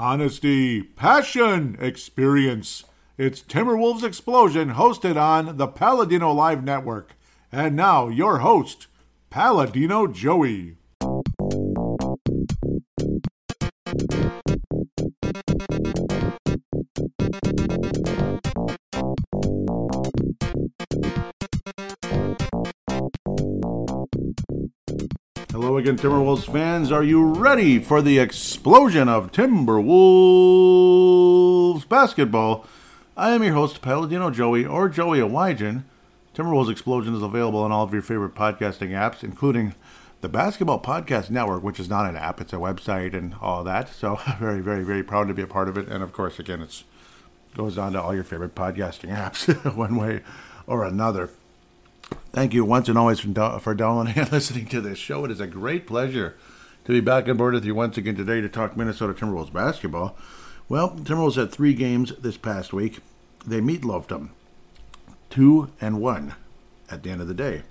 honesty, passion, experience. It's Timberwolves Explosion hosted on the Paladino Live Network. And now, your host, Paladino Joey. Hello again, Timberwolves fans. Are you ready for the explosion of Timberwolves basketball? I am your host, Paladino Joey, or Joey Awajan. Timberwolves Explosion is available on all of your favorite podcasting apps, including the Basketball Podcast Network, which is not an app, it's a website and all that. So, very, very, very proud to be a part of it. And of course, again, it goes on to all your favorite podcasting apps, one way or another. Thank you once and always for downloading and listening to this show. It is a great pleasure to be back on board with you once again today to talk Minnesota Timberwolves basketball. Well, Timberwolves had three games this past week. They meatloafed them, two and one at the end of the day.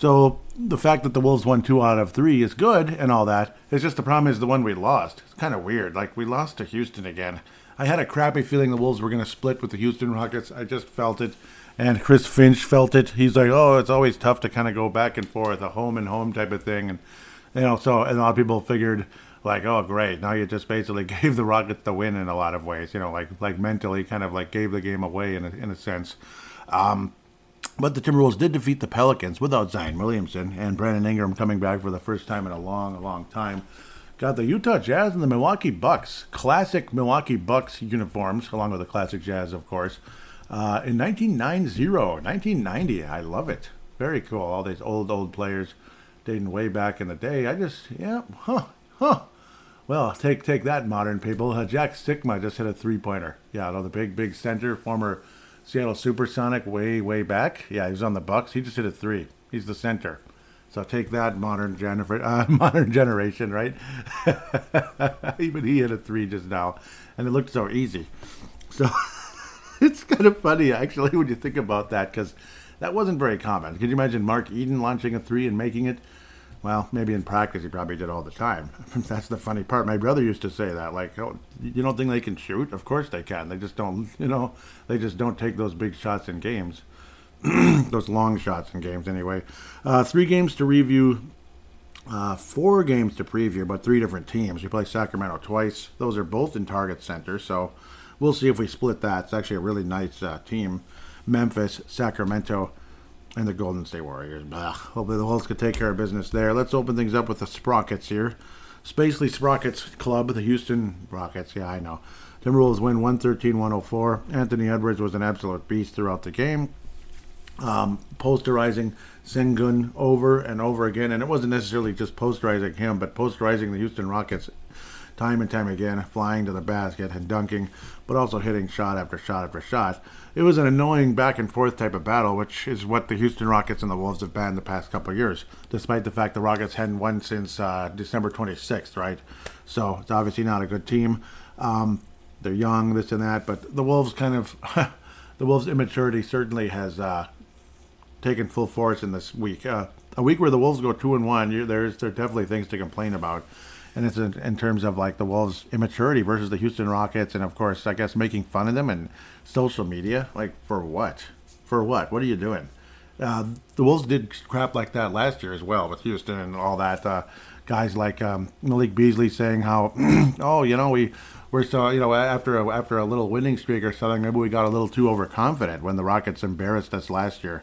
So the fact that the Wolves won two out of three is good and all that. It's just the problem is the one we lost. It's kind of weird. Like we lost to Houston again. I had a crappy feeling the Wolves were going to split with the Houston Rockets. I just felt it. And Chris Finch felt it. He's like, oh, it's always tough to kind of go back and forth, a home and home type of thing. And, you know, so and a lot of people figured, like, oh, great. Now you just basically gave the Rockets the win in a lot of ways, you know, like like mentally kind of like gave the game away in a, in a sense. Um, but the Timberwolves did defeat the Pelicans without Zion Williamson and Brandon Ingram coming back for the first time in a long, long time. Got the Utah Jazz and the Milwaukee Bucks, classic Milwaukee Bucks uniforms, along with the classic Jazz, of course, uh, in 1990. 1990. I love it. Very cool. All these old, old players dating way back in the day. I just, yeah, huh, huh. Well, take take that, modern people. Uh, Jack Sikma just hit a three pointer. Yeah, no, the big, big center, former Seattle Supersonic way, way back. Yeah, he was on the Bucks. He just hit a three. He's the center. So take that, modern Jennifer, uh, modern generation, right? Even he hit a three just now, and it looked so easy. So it's kind of funny actually when you think about that because that wasn't very common. Could you imagine Mark Eaton launching a three and making it? Well, maybe in practice he probably did all the time. That's the funny part. My brother used to say that, like, oh, you don't think they can shoot? Of course they can. They just don't, you know, they just don't take those big shots in games, those long shots in games anyway. Uh, three games to review, uh, four games to preview, but three different teams. We play Sacramento twice. Those are both in Target Center, so we'll see if we split that. It's actually a really nice uh, team. Memphis, Sacramento, and the Golden State Warriors. Hopefully the Wolves could take care of business there. Let's open things up with the Sprockets here. Spacely Sprockets Club, the Houston Rockets. Yeah, I know. Timberwolves win 113-104. Anthony Edwards was an absolute beast throughout the game. Um, posterizing Sengun over and over again, and it wasn't necessarily just posterizing him, but posterizing the Houston Rockets time and time again, flying to the basket and dunking, but also hitting shot after shot after shot it was an annoying back and forth type of battle, which is what the Houston Rockets and the Wolves have been the past couple years, despite the fact the Rockets hadn't won since uh, December 26th, right? So it's obviously not a good team. Um, they're young, this and that, but the Wolves kind of, the Wolves' immaturity certainly has uh, taken full force in this week. Uh, a week where the Wolves go two and one, there's there are definitely things to complain about and it's in, in, terms of like the Wolves' immaturity versus the Houston Rockets, and of course, I guess making fun of them and social media. Like for what? For what? What are you doing? Uh, the Wolves did crap like that last year as well with Houston and all that. Uh, guys like um, Malik Beasley saying how, oh, you know, we we're so you know after a, after a little winning streak or something, maybe we got a little too overconfident when the Rockets embarrassed us last year.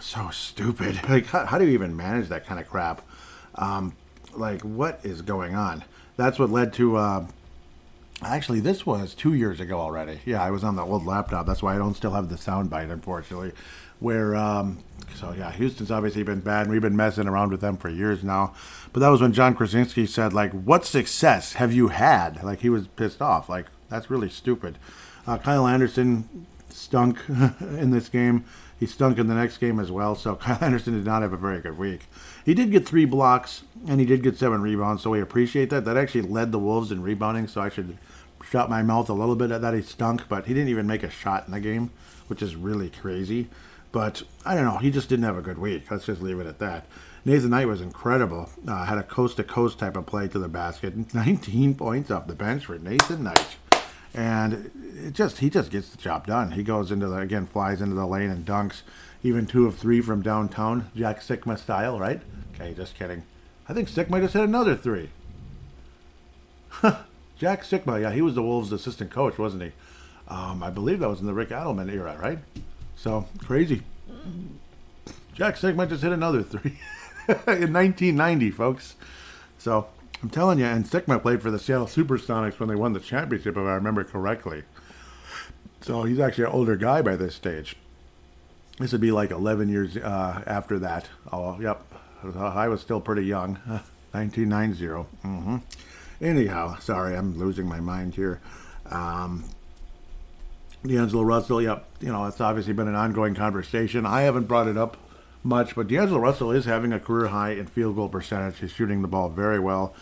So stupid. Like, how, how do you even manage that kind of crap? Um, like what is going on? That's what led to. Uh, actually, this was two years ago already. Yeah, I was on the old laptop. That's why I don't still have the soundbite, unfortunately. Where um, so yeah, Houston's obviously been bad, and we've been messing around with them for years now. But that was when John Krasinski said, like, "What success have you had?" Like he was pissed off. Like that's really stupid. Uh, Kyle Anderson stunk in this game. He stunk in the next game as well. So Kyle Anderson did not have a very good week. He did get three blocks and he did get seven rebounds, so we appreciate that. That actually led the Wolves in rebounding, so I should shut my mouth a little bit at that he stunk, but he didn't even make a shot in the game, which is really crazy. But I don't know. He just didn't have a good week. Let's just leave it at that. Nathan Knight was incredible. Uh, had a coast to coast type of play to the basket. 19 points off the bench for Nathan Knight. And it just he just gets the job done. He goes into the again flies into the lane and dunks. Even two of three from downtown, Jack Sikma style, right? Okay, just kidding. I think Sikma just hit another three. Jack Sikma, yeah, he was the Wolves' assistant coach, wasn't he? Um, I believe that was in the Rick Adelman era, right? So crazy. Jack Sikma just hit another three in 1990, folks. So I'm telling you, and Sikma played for the Seattle Supersonics when they won the championship, if I remember correctly. So he's actually an older guy by this stage. This would be like 11 years uh, after that. Oh, yep. I was still pretty young. 1990. Mm-hmm. Anyhow, sorry, I'm losing my mind here. Um, D'Angelo Russell, yep, you know, it's obviously been an ongoing conversation. I haven't brought it up much, but D'Angelo Russell is having a career high in field goal percentage. He's shooting the ball very well,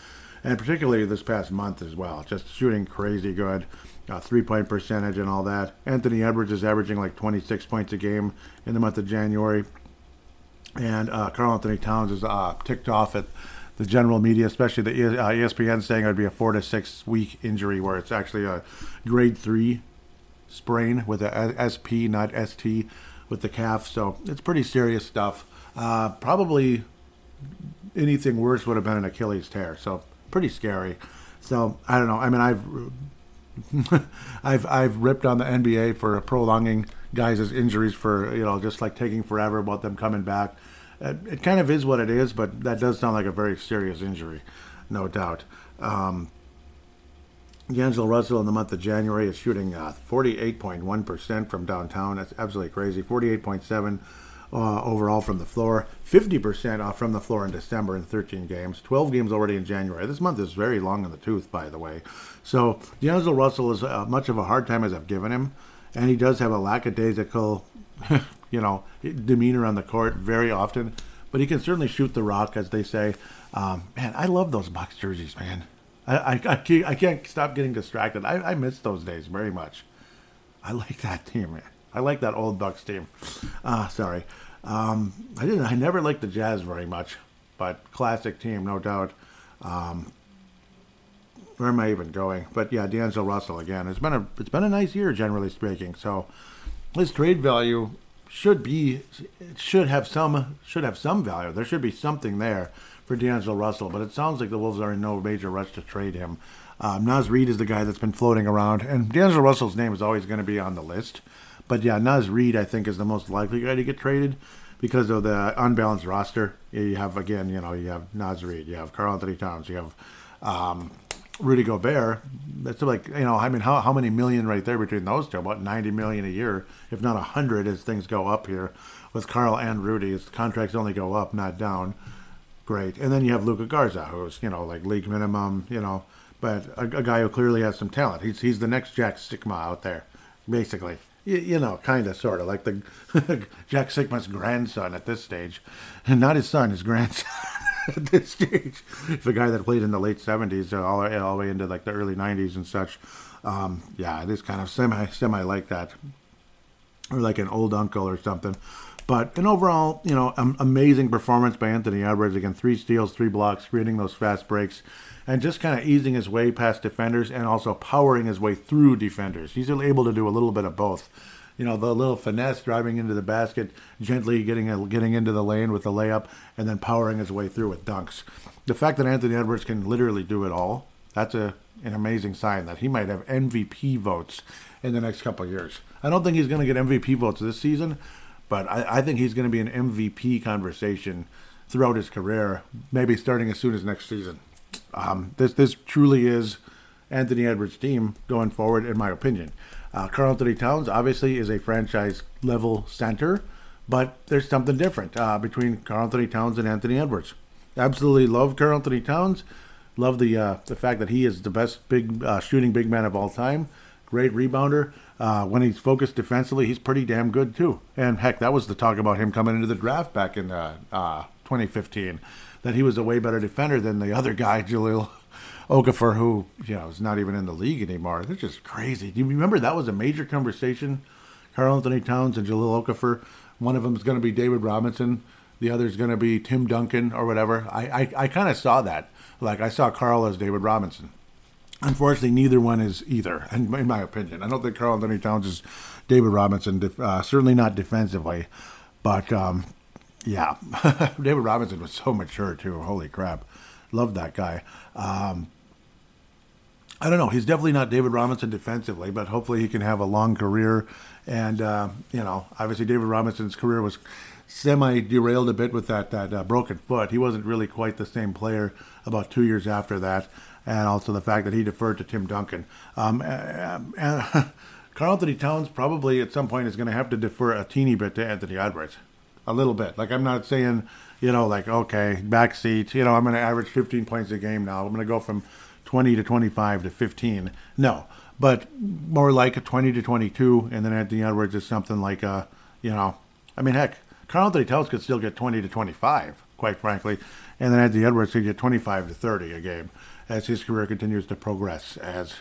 and particularly this past month as well, just shooting crazy good. Uh, three point percentage and all that. Anthony Edwards is averaging like 26 points a game in the month of January. And uh, Karl-Anthony Towns is uh, ticked off at the general media, especially the uh, ESPN, saying it would be a four to six week injury where it's actually a grade three sprain with a SP, not ST, with the calf. So it's pretty serious stuff. Uh, probably anything worse would have been an Achilles tear. So pretty scary. So I don't know. I mean, I've I've I've ripped on the NBA for prolonging guys' injuries for you know just like taking forever about them coming back. It, it kind of is what it is, but that does sound like a very serious injury, no doubt. Um, D'Angelo Russell in the month of January is shooting uh, 48.1% from downtown. That's absolutely crazy. 48.7 uh, overall from the floor. 50% off from the floor in December in 13 games. 12 games already in January. This month is very long in the tooth, by the way. So D'Angelo Russell is uh, much of a hard time as I've given him, and he does have a lackadaisical, you know, demeanor on the court very often. But he can certainly shoot the rock, as they say. Um, man, I love those Bucks jerseys, man. I, I, can't, I can't stop getting distracted. I, I miss those days very much. I like that team, man. I like that old Bucks team. Uh, sorry. Um, I didn't. I never liked the Jazz very much, but classic team, no doubt. Um, where am I even going? But yeah, D'Angelo Russell again. It's been a it's been a nice year generally speaking. So his trade value should be should have some should have some value. There should be something there for D'Angelo Russell, but it sounds like the Wolves are in no major rush to trade him. Um, Naz Reid is the guy that's been floating around, and D'Angelo Russell's name is always going to be on the list. But yeah, Naz Reid, I think, is the most likely guy to get traded because of the unbalanced roster. You have, again, you know, you have Naz Reid, you have Karl-Anthony Towns, you have um, Rudy Gobert. That's like, you know, I mean, how, how many million right there between those two? About 90 million a year, if not 100 as things go up here with Karl and Rudy. His contracts only go up, not down great. And then you have Luka Garza, who's you know like league minimum, you know, but a, a guy who clearly has some talent. He's he's the next Jack Sikma out there, basically. You, you know, kind of, sort of like the Jack Sikma's grandson at this stage, and not his son, his grandson. at this stage, the guy that played in the late '70s, uh, all, all the way into like the early '90s and such. Um, yeah, it is kind of semi semi like that, or like an old uncle or something. But an overall, you know, um, amazing performance by Anthony Edwards. Again, three steals, three blocks, creating those fast breaks, and just kind of easing his way past defenders and also powering his way through defenders. He's able to do a little bit of both. You know, the little finesse driving into the basket, gently getting a, getting into the lane with the layup, and then powering his way through with dunks. The fact that Anthony Edwards can literally do it all, that's a an amazing sign that he might have MVP votes in the next couple years. I don't think he's going to get MVP votes this season, but I, I think he's going to be an MVP conversation throughout his career, maybe starting as soon as next season. Um, this this truly is Anthony Edwards' team going forward, in my opinion. Uh, Karl-Anthony Towns obviously is a franchise level center, but there's something different uh, between Karl-Anthony Towns and Anthony Edwards. Absolutely love Karl-Anthony Towns. Love the uh, the fact that he is the best big uh, shooting big man of all time. Great rebounder. Uh, when he's focused defensively, he's pretty damn good too. And heck, that was the talk about him coming into the draft back in uh, uh, 2015, that he was a way better defender than the other guy, Jahlil Okafor, who you know is not even in the league anymore. That's just crazy. Do you remember that was a major conversation? Karl-Anthony Towns and Jahlil Okafor one of them is going to be David Robinson, the other is going to be Tim Duncan or whatever. I, I, I kind of saw that. Like I saw Karl as David Robinson. Unfortunately, neither one is either, in, in my opinion. I don't think Karl-Anthony Towns is David Robinson, uh, certainly not defensively. But um, yeah, David Robinson was so mature, too. Holy crap. Loved that guy. Um, I don't know. He's definitely not David Robinson defensively, but hopefully he can have a long career. And, uh, you know, obviously David Robinson's career was semi derailed a bit with that, that uh, broken foot. He wasn't really quite the same player about two years after that and also the fact that he deferred to Tim Duncan. Um, and, and Karl Anthony Towns probably at some point is going to have to defer a teeny bit to Anthony Edwards, a little bit. Like I'm not saying, you know, like okay, backseat. You know, I'm going to average 15 points a game now. I'm going to go from 20 to 25 to 15. No, but more like a 20 to 22, and then Anthony Edwards is something like a, you know, I mean, heck, Karl Anthony Towns could still get 20 to 25, quite frankly, and then Anthony Edwards could get 25 to 30 a game as his career continues to progress, as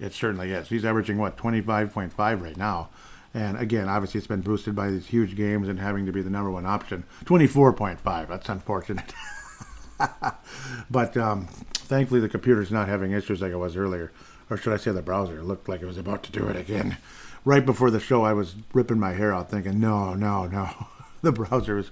it certainly is. He's averaging, what, 25.5 right now. And again, obviously, it's been boosted by these huge games and having to be the number one option. 24.5. That's unfortunate. but um, thankfully, the computer's not having issues like it was earlier. Or should I say the browser? Looked like it was about to do it again. Right before the show, I was ripping my hair out thinking, no, no, no. the browser was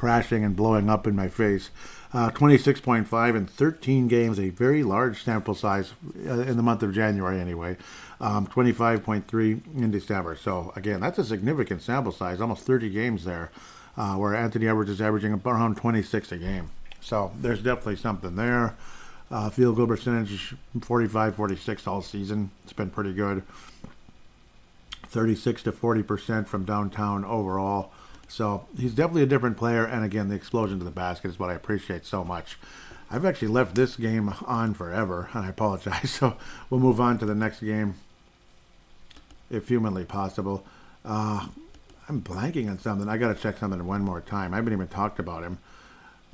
crashing and blowing up in my face. Uh, 26.5 in 13 games, a very large sample size uh, in the month of January, anyway. Um, 25.3 in December. So, again, that's a significant sample size, almost 30 games there, uh, where Anthony Edwards is averaging around 26 a game. So, there's definitely something there. Uh, field goal percentage 45 46 all season. It's been pretty good. 36 to 40% from downtown overall. So he's definitely a different player. And again, the explosion to the basket is what I appreciate so much. I've actually left this game on forever, and I apologize. So we'll move on to the next game, if humanly possible. Uh, I'm blanking on something. I got to check something one more time. I haven't even talked about him.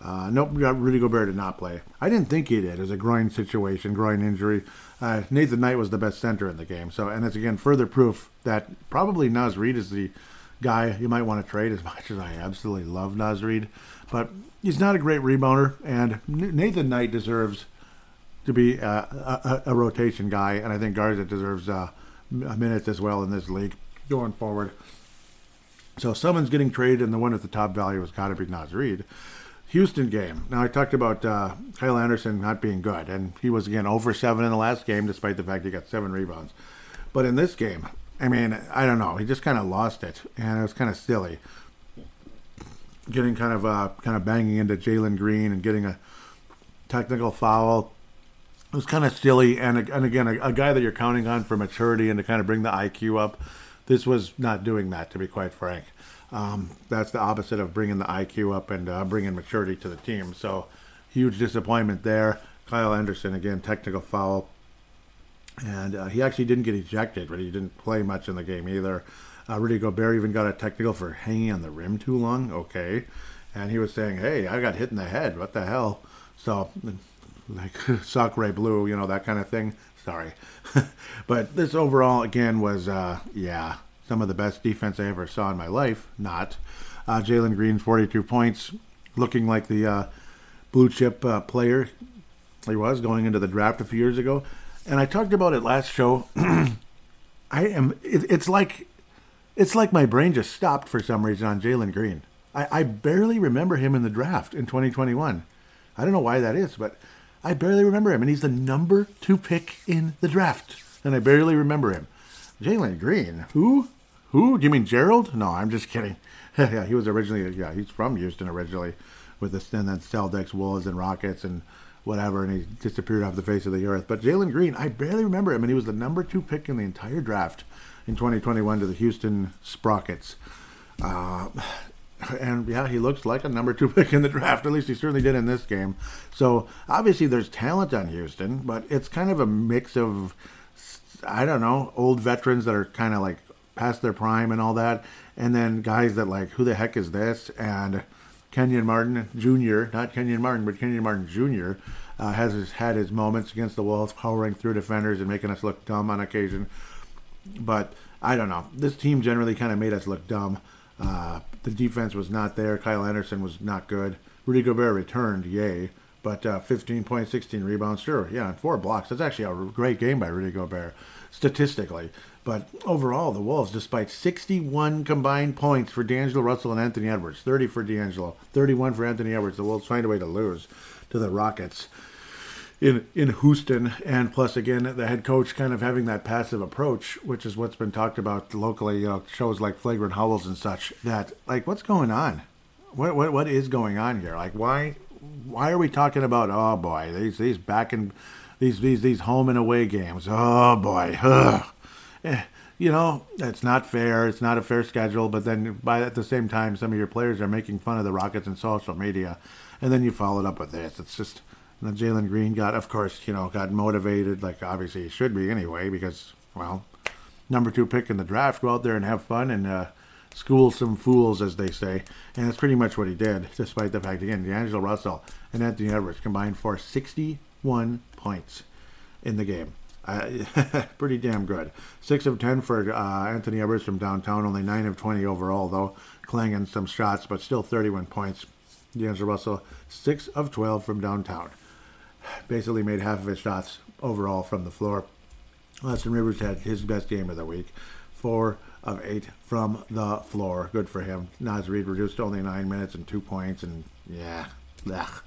Uh, nope, Rudy Gobert did not play. I didn't think he did. It was a groin situation, groin injury. Uh, Nathan Knight was the best center in the game. So, and it's again further proof that probably Naz Reid is the guy you might want to trade as much as I absolutely love Naz Reid. But he's not a great rebounder, and Nathan Knight deserves to be a, a, a rotation guy, and I think Garza deserves uh, minutes as well in this league going forward. So someone's getting traded, and the one at the top value has got to be Naz Reid. Houston game. Now I talked about uh, Kyle Anderson not being good, and he was again over seven in the last game, despite the fact he got seven rebounds. But in this game, I mean, I don't know. He just kind of lost it, and it was kind of silly. Getting kind of uh, kind of banging into Jalen Green and getting a technical foul. It was kind of silly, and and again, a, a guy that you're counting on for maturity and to kind of bring the IQ up. This was not doing that, to be quite frank. Um, that's the opposite of bringing the IQ up and uh, bringing maturity to the team. So, huge disappointment there. Kyle Anderson again, technical foul and uh, he actually didn't get ejected, but he didn't play much in the game either. Uh, Rudy Gobert even got a technical for hanging on the rim too long. Okay, and he was saying, "Hey, I got hit in the head. What the hell?" So, like Sacre Blue, you know that kind of thing. Sorry, but this overall again was, uh, yeah, some of the best defense I ever saw in my life. Not uh, Jalen Green, 42 points, looking like the uh, blue chip uh, player he was going into the draft a few years ago and I talked about it last show. I am. It, it's like, it's like my brain just stopped for some reason on Jalen Green. I, I barely remember him in the draft in 2021. I don't know why that is, but I barely remember him, and he's the number two pick in the draft, and I barely remember him. Jalen Green, who? Who? Do you mean Gerald? No, I'm just kidding. yeah, he was originally. Yeah, he's from Houston originally, with the and then Celtics, Wolves, and Rockets, and whatever, and he disappeared off the face of the earth. But Jalen Green, I barely remember him, and he was the number two pick in the entire draft in 2021 to the Houston Sprockets. Uh, and yeah, he looks like a number two pick in the draft. At least he certainly did in this game. So obviously, there's talent on Houston, but it's kind of a mix of I don't know old veterans that are kind of like past their prime and all that, and then guys that like who the heck is this and Kenyon Martin Jr., not Kenyon Martin, but Kenyon Martin Jr., uh, has his, had his moments against the Wolves, powering through defenders and making us look dumb on occasion. But I don't know. This team generally kind of made us look dumb. Uh, the defense was not there. Kyle Anderson was not good. Rudy Gobert returned, yay. But uh, 15 points, 16 rebounds, sure, yeah, and four blocks. That's actually a great game by Rudy Gobert, statistically. But overall, the Wolves, despite 61 combined points for D'Angelo Russell and Anthony Edwards, 30 for D'Angelo, 31 for Anthony Edwards, the Wolves find a way to lose to the Rockets in in Houston, and plus again the head coach kind of having that passive approach, which is what's been talked about locally. You know, shows like Flagrant Howls and such. That like, what's going on? What what what is going on here? Like, why why are we talking about? Oh boy, these these back and these these these home and away games. Oh boy, eh, you know it's not fair. It's not a fair schedule. But then by at the same time, some of your players are making fun of the Rockets on social media, and then you follow it up with this. It's just and then Jalen Green got, of course, you know, got motivated, like obviously he should be anyway, because, well, number two pick in the draft, go out there and have fun and uh, school some fools, as they say. And that's pretty much what he did, despite the fact, again, D'Angelo Russell and Anthony Edwards combined for 61 points in the game. Pretty damn good. Six of ten for uh, Anthony Edwards from downtown. Only nine of twenty overall, though, clanging some shots, but still 31 points. D'Angelo Russell, six of 12 from downtown basically made half of his shots overall from the floor. Austin Rivers had his best game of the week. Four of eight from the floor. Good for him. Naz Reid reduced to only nine minutes and two points. And yeah, blech.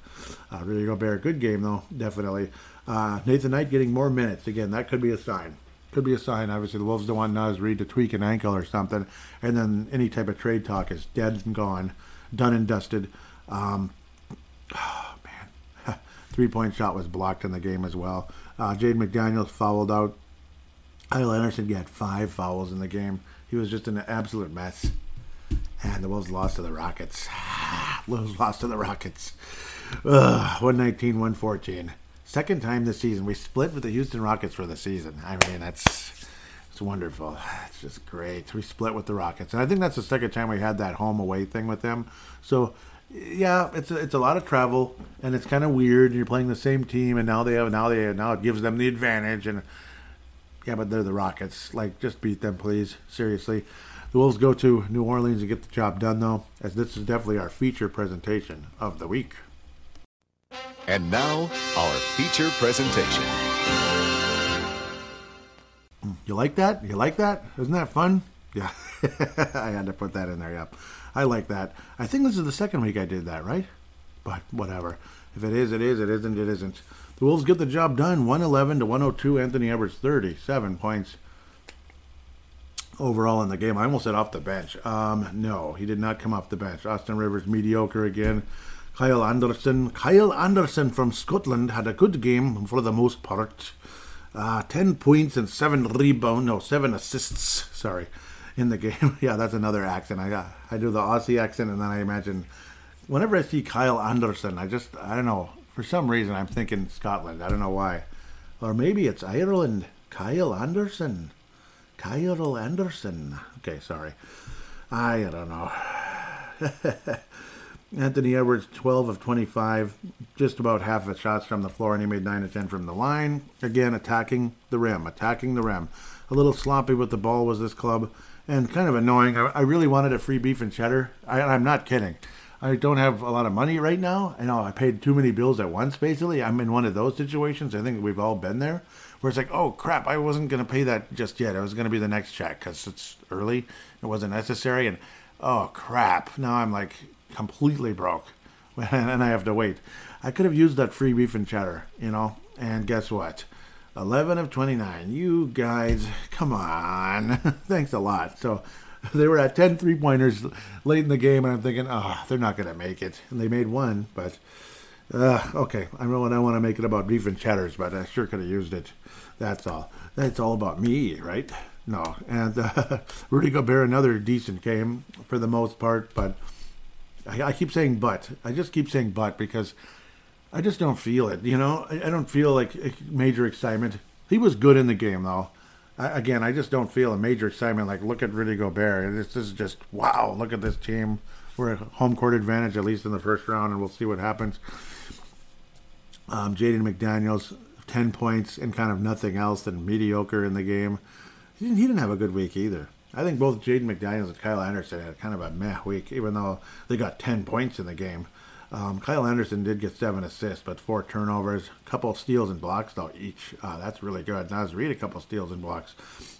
Uh, Rudy Gobert, good game though, definitely. Uh, Nathan Knight getting more minutes. Again, that could be a sign. Could be a sign. Obviously, the Wolves don't want Naz Reid to tweak an ankle or something. And then any type of trade talk is dead and gone, done and dusted. Um, three point shot was blocked in the game as well. Uh, Jaden McDaniels fouled out. Kyle Anderson got five fouls in the game. He was just an absolute mess. And the Wolves lost to the Rockets. Lost to the Rockets. Ugh, 119 114. Second time this season. We split with the Houston Rockets for the season. I mean, that's it's wonderful. It's just great. We split with the Rockets. And I think that's the second time we had that home away thing with them. So yeah, it's a, it's a lot of travel and it's kind of weird. You're playing the same team, and now they have now they have, now it gives them the advantage. And yeah, but they're the Rockets. Like, just beat them, please. Seriously. The Wolves go to New Orleans and get the job done, though, as this is definitely our feature presentation of the week. And now, our feature presentation. You like that? You like that? Isn't that fun? Yeah, I had to put that in there. Yep. I like that. I think this is the second week I did that, right? But whatever. If it is, it is. It isn't, it isn't. The Wolves get the job done. 111 to 102. Anthony Edwards 37 points overall in the game. I almost said off the bench. Um, no, he did not come off the bench. Austin Rivers mediocre again. Kyle Anderson. Kyle Anderson from Scotland had a good game for the most part. Uh, 10 points and 7 rebounds. No, 7 assists. Sorry in the game. yeah, that's another accent. I got I do the Aussie accent, and then I imagine whenever I see Kyle Anderson, I just I don't know for some reason I'm thinking Scotland. I don't know why, or maybe it's Ireland. Kyle Anderson, Kyle Anderson. Okay, sorry. I don't know. Anthony Edwards, 12 of 25, just about half of shots from the floor, and he made 9 of 10 from the line. Again, attacking the rim, attacking the rim. A little sloppy with the ball was this club and kind of annoying. I, I really wanted a free beef and cheddar. I, I'm not kidding. I don't have a lot of money right now. I know I paid too many bills at once. Basically, I'm in one of those situations. I think we've all been there, where it's like, oh crap, I wasn't going to pay that just yet. It was going to be the next check because it's early. It wasn't necessary, and oh crap, now I'm like completely broke, and I have to wait. I could have used that free beef and cheddar, you know. And guess what? 11 of 29. You guys, come on. Thanks a lot. So they were at 10 three pointers late in the game, and I'm thinking, oh, they're not going to make it. And they made one, but uh, okay. I know I want to make it about beef and cheddars, but I sure could have used it. That's all. That's all about me, right? No. And uh, Rudy Gobert, another decent game for the most part, but I, I keep saying but. I just keep saying but because I just don't feel it. You know, I, I don't feel like major excitement. He was good in the game, though. I, again, I just don't feel a major excitement. Like, look at Rudy Gobert. This, this is just wow. Look at this team. We're at home court advantage at least in the first round, and we'll see what happens. Um, Jaden McDaniels, ten points and kind of nothing else, than mediocre in the game. He didn't, he didn't have a good week either. I think both Jaden McDaniels and Kyle Anderson had kind of a meh week, even though they got 10 points in the game. Um, Kyle Anderson did get seven assists, but four turnovers, a couple steals and blocks though each. Uh, that's really good. Naz Reid a couple steals and blocks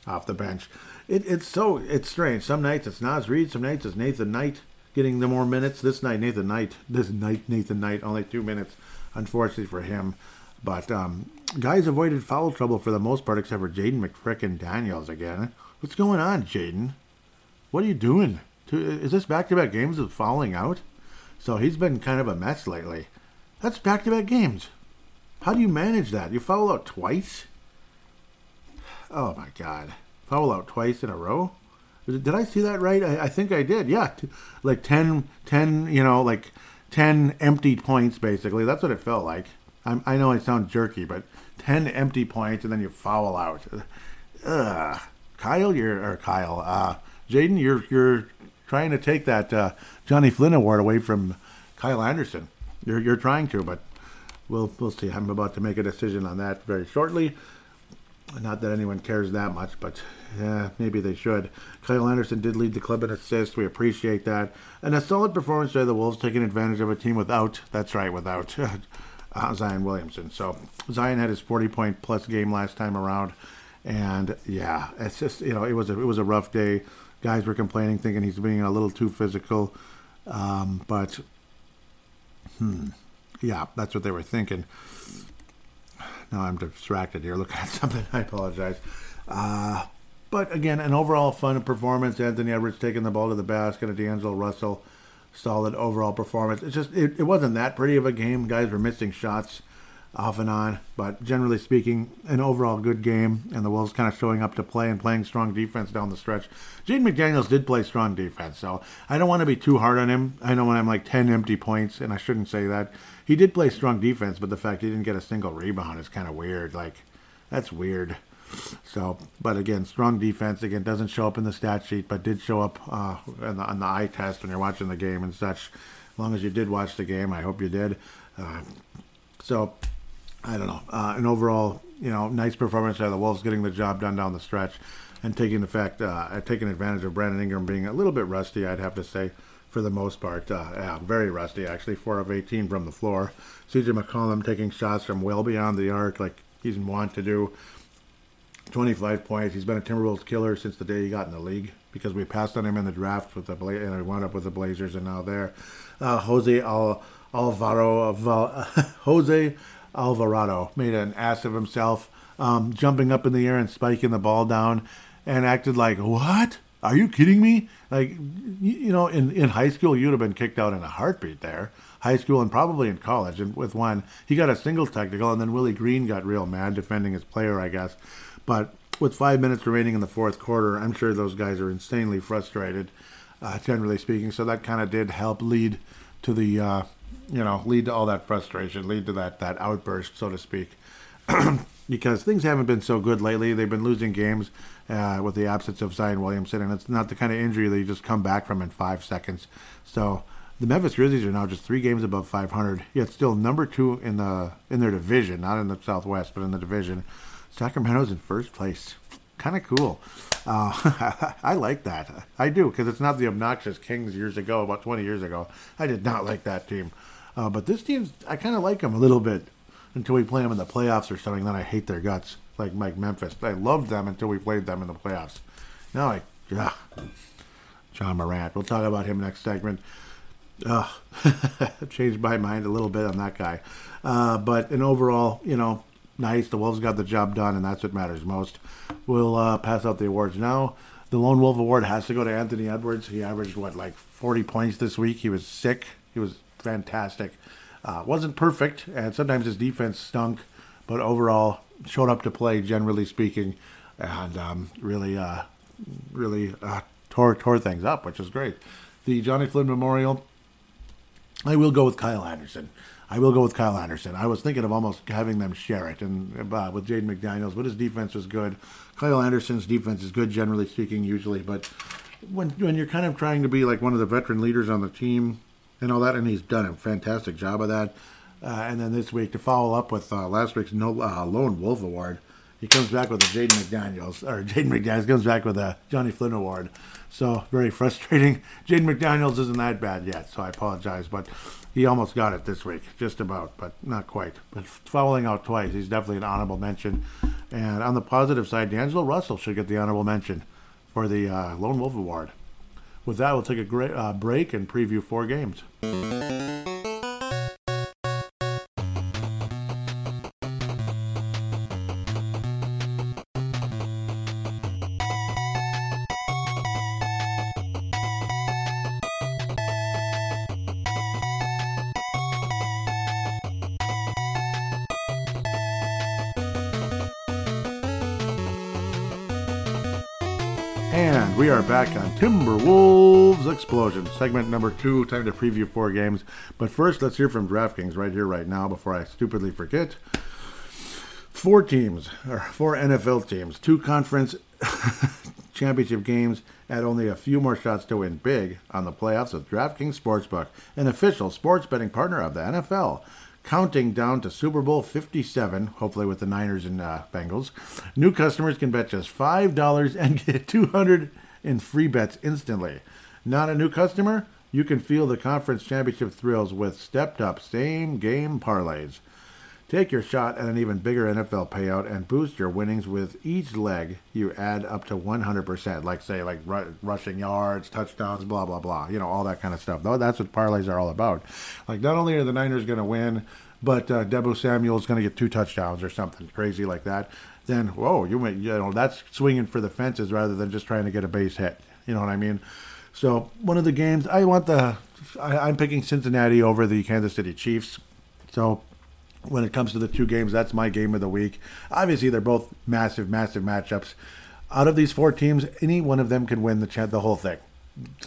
off the bench. It, it's so it's strange. Some nights it's Naz Reid, some nights it's Nathan Knight getting the more minutes. This night Nathan Knight, this night Nathan Knight only two minutes, unfortunately for him. But um, guys avoided foul trouble for the most part, except for Jaden McFrickin Daniels again. What's going on, Jaden? What are you doing? Is this back-to-back games of fouling out? So he's been kind of a mess lately. That's back to back games. How do you manage that? You foul out twice? Oh my God. Foul out twice in a row? Did I see that right? I, I think I did. Yeah. Like 10, 10, you know, like 10 empty points, basically. That's what it felt like. I'm, i know I sound jerky, but 10 empty points and then you foul out. Ugh. Kyle, you're, or Kyle, uh, Jaden, you're, you're trying to take that uh, Johnny Flynn award away from Kyle Anderson. You're you're trying to, but we'll we'll see. I'm about to make a decision on that very shortly. Not that anyone cares that much, but yeah, maybe they should. Kyle Anderson did lead the club in assists. We appreciate that. And a solid performance by the Wolves, taking advantage of a team without, that's right, without uh, Zion Williamson. So Zion had his 40 point plus game last time around. And yeah, it's just, you know, it was a, it was a rough day guys were complaining, thinking he's being a little too physical. Um, but, hmm, yeah, that's what they were thinking. Now I'm distracted here looking at something. I apologize. Uh, but again, an overall fun performance. Anthony Edwards taking the ball to the basket, and D'Angelo Russell, solid overall performance. It's just it, it wasn't that pretty of a game. Guys were missing shots off and on. But generally speaking, an overall good game, and the Wolves kind of showing up to play and playing strong defense down the stretch. Jaden McDaniels did play strong defense, so I don't want to be too hard on him. I know when I'm like 10 empty points, and I shouldn't say that. He did play strong defense, but the fact he didn't get a single rebound is kind of weird. Like, that's weird. So, but again, strong defense again doesn't show up in the stat sheet, but did show up uh, on, the, on the eye test when you're watching the game and such. As long as you did watch the game, I hope you did. Uh, so I don't know, uh, an overall, you know, nice performance by the Wolves, getting the job done down the stretch, and taking the fact, uh, taking advantage of Brandon Ingram being a little bit rusty, I'd have to say, for the most part. Uh, yeah, very rusty actually, four of 18 from the floor. CJ McCollum taking shots from well beyond the arc, like he's wont to do. 25 points. He's been a Timberwolves killer since the day he got in the league because we passed on him in the draft with the Bla- and I wound up with the Blazers and now there. Uh, Jose Al- Alvaro, Val- Jose Alvarado made an ass of himself, um, jumping up in the air and spiking the ball down, and acted like, "What? Are you kidding me?" Like, you know, in in high school, you'd have been kicked out in a heartbeat there. High school and probably in college. And with one, he got a single technical, and then Willie Green got real mad defending his player, I guess. But with five minutes remaining in the fourth quarter, I'm sure those guys are insanely frustrated, uh, generally speaking. So that kind of did help lead to the uh, you know, lead to all that frustration, lead to that that outburst, so to speak. because things haven't been so good lately. They've been losing games uh, with the absence of Zion Williamson, and it's not the kind of injury that you just come back from in five seconds. So the Memphis Grizzlies are now just three games above 500, yet still number two in the in their division, not in the Southwest, but in the division. Sacramento's in first place. Kind of cool. Uh, I like that. I do because it's not the obnoxious Kings years ago, about 20 years ago. I did not like that team. Uh, but this team, I kind of like them a little bit until we play them in the playoffs or something. Then I hate their guts, like Mike Memphis. I loved them until we played them in the playoffs. Now I, yeah, Ja Morant. We'll talk about him next segment. Uh, changed my mind a little bit on that guy. Uh, but in overall, you know, nice. The Wolves got the job done, and that's what matters most. We'll uh, pass out the awards now. The Lone Wolf Award has to go to Anthony Edwards. He averaged, what, like 40 points this week? He was sick. He was fantastic. Uh, wasn't perfect, and sometimes his defense stunk, but overall showed up to play, generally speaking, and um, really, uh, really uh, tore tore things up, which is great. The Johnny Flynn Memorial, I will go with Kyle Anderson. I will go with Kyle Anderson. I was thinking of almost having them share it, and uh, with Jaden McDaniels, but his defense was good. Kyle Anderson's defense is good, generally speaking, usually, but when when you're kind of trying to be like one of the veteran leaders on the team, and all that, and he's done a fantastic job of that. Uh, and then this week to follow up with uh, last week's no uh, Lone Wolf Award, he comes back with a Jaden McDaniels, or Jaden McDaniels comes back with a Johnny Flynn Award. So very frustrating. Jaden McDaniels isn't that bad yet, so I apologize, but he almost got it this week, just about, but not quite. But fouling out twice, he's definitely an honorable mention. And on the positive side, D'Angelo Russell should get the honorable mention for the uh, Lone Wolf Award. With that, we'll take a great uh, break and preview four games. Timberwolves Explosion, segment number two. Time to preview four games. But first, let's hear from DraftKings right here, right now, before I stupidly forget. Four teams, or four NFL teams, two conference championship games, at only a few more shots to win big on the playoffs with DraftKings Sportsbook, an official sports betting partner of the NFL counting down to Super Bowl 57, hopefully with the Niners and uh, Bengals. New customers can bet just $5 and get 200 in free bets instantly. Not a new customer? You can feel the conference championship thrills with stepped up same game parlays. Take your shot at an even bigger NFL payout and boost your winnings with each leg you add up to 100%. Like, say, like ru- rushing yards, touchdowns, blah, blah, blah. You know, all that kind of stuff. That's what parlays are all about. Like, not only are the Niners going to win, but uh, Samuel is going to get two touchdowns or something crazy like that. Then, whoa, you, may, you know, that's swinging for the fences rather than just trying to get a base hit. You know what I mean? So, one of the games, I want the, I, I'm picking Cincinnati over the Kansas City Chiefs. So, when it comes to the two games. That's my game of the week. Obviously, they're both massive, massive matchups. Out of these four teams, any one of them can win the the whole thing.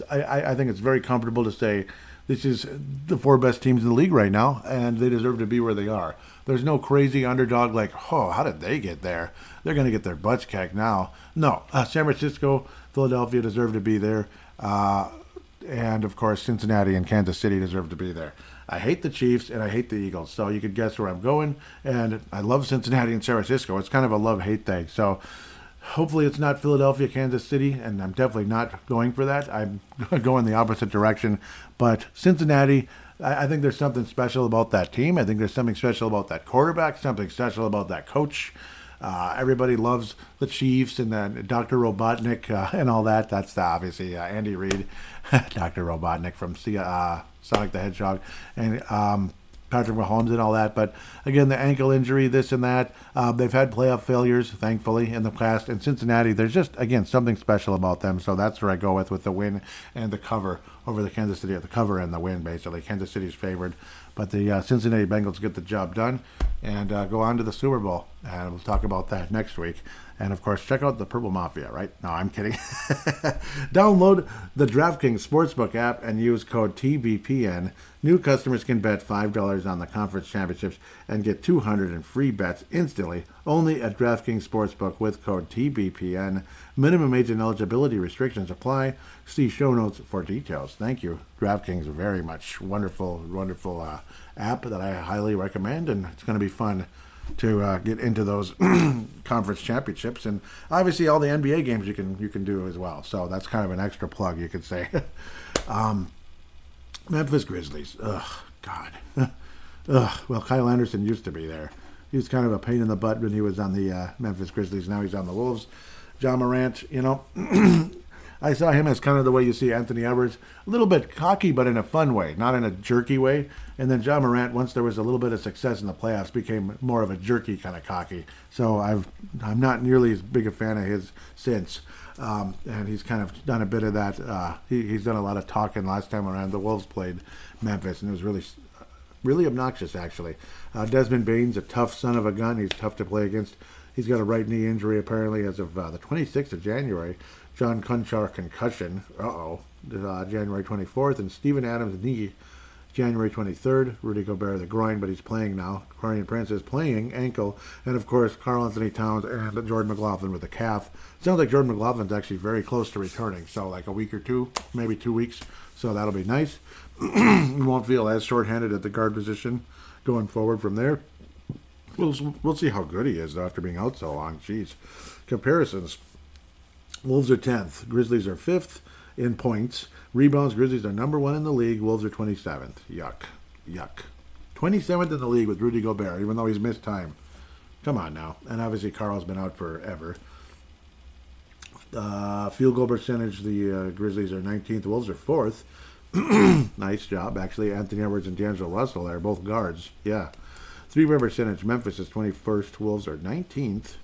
I, I think it's very comfortable to say this is the four best teams in the league right now, and they deserve to be where they are. There's no crazy underdog like, oh, how did they get there? They're going to get their butts kicked now. No, uh, San Francisco, Philadelphia deserve to be there. Uh, and of course, Cincinnati and Kansas City deserve to be there. I hate the Chiefs and I hate the Eagles, so you could guess where I'm going. And I love Cincinnati and San Francisco. It's kind of a love hate thing. So hopefully it's not Philadelphia, Kansas City, and I'm definitely not going for that. I'm going the opposite direction. But Cincinnati, I, I think there's something special about that team. I think there's something special about that quarterback, something special about that coach. Uh, everybody loves the Chiefs and then Dr. Robotnik uh, and all that. That's the, obviously uh, Andy Reid, Dr. Robotnik from C- uh, Sonic the Hedgehog, and um, Patrick Mahomes and all that. But again, the ankle injury, this and that. Uh, they've had playoff failures, thankfully, in the past. And Cincinnati, there's just again something special about them. So that's where I go with with the win and the cover over the Kansas City. At the cover and the win, basically. Kansas City's favored, but the uh, Cincinnati Bengals get the job done and uh, go on to the Super Bowl. And we'll talk about that next week. And of course, check out the Purple Mafia, right? No, I'm kidding. Download the DraftKings Sportsbook app and use code TBPN. New customers can bet $5 on the conference championships and get 200 in free bets instantly only at DraftKings Sportsbook with code TBPN. Minimum age and eligibility restrictions apply. See show notes for details. Thank you. DraftKings very much wonderful, wonderful uh, app that I highly recommend, and it's going to be fun to uh, get into those conference championships, and obviously all the NBA games you can you can do as well. So that's kind of an extra plug, you could say. um, Memphis Grizzlies. Ugh, God. Ugh. Well, Kyle Anderson used to be there. He was kind of a pain in the butt when he was on the uh, Memphis Grizzlies. Now he's on the Wolves. Ja Morant, you know, I saw him as kind of the way you see Anthony Edwards, a little bit cocky, but in a fun way, not in a jerky way. And then Ja Morant, once there was a little bit of success in the playoffs, became more of a jerky kind of cocky. So I've I'm not nearly as big a fan of his since. Um, and he's kind of done a bit of that. Uh, he, he's done a lot of talking last time around. The Wolves played Memphis, and it was really, really obnoxious actually. Uh, Desmond Bane's a tough son of a gun. He's tough to play against. He's got a right knee injury apparently as of uh, the 26th of January. John Konchar concussion. Uh-oh. Uh, January 24th, and Steven Adams knee. January 23rd, Rudy Gobert the groin, but he's playing now. Taurean Prince is playing ankle, and of course Karl-Anthony Towns and Jordan McLaughlin with the calf. Sounds like Jordan McLaughlin's actually very close to returning, so like a week or two, maybe two weeks. So that'll be nice. we won't feel as short-handed at the guard position going forward from there. We'll, we'll see how good he is after being out so long. Jeez. Comparisons. Wolves are 10th. Grizzlies are 5th in points. Rebounds, Grizzlies are number one in the league. Wolves are 27th. Yuck. Yuck. 27th in the league with Rudy Gobert, even though he's missed time. Come on now. And obviously, Karl's been out forever. Uh, field goal percentage, the uh, Grizzlies are 19th. Wolves are 4th. nice job, actually. Anthony Edwards and D'Angelo Russell are both guards. Yeah. Three point percentage, Memphis is 21st. Wolves are 19th.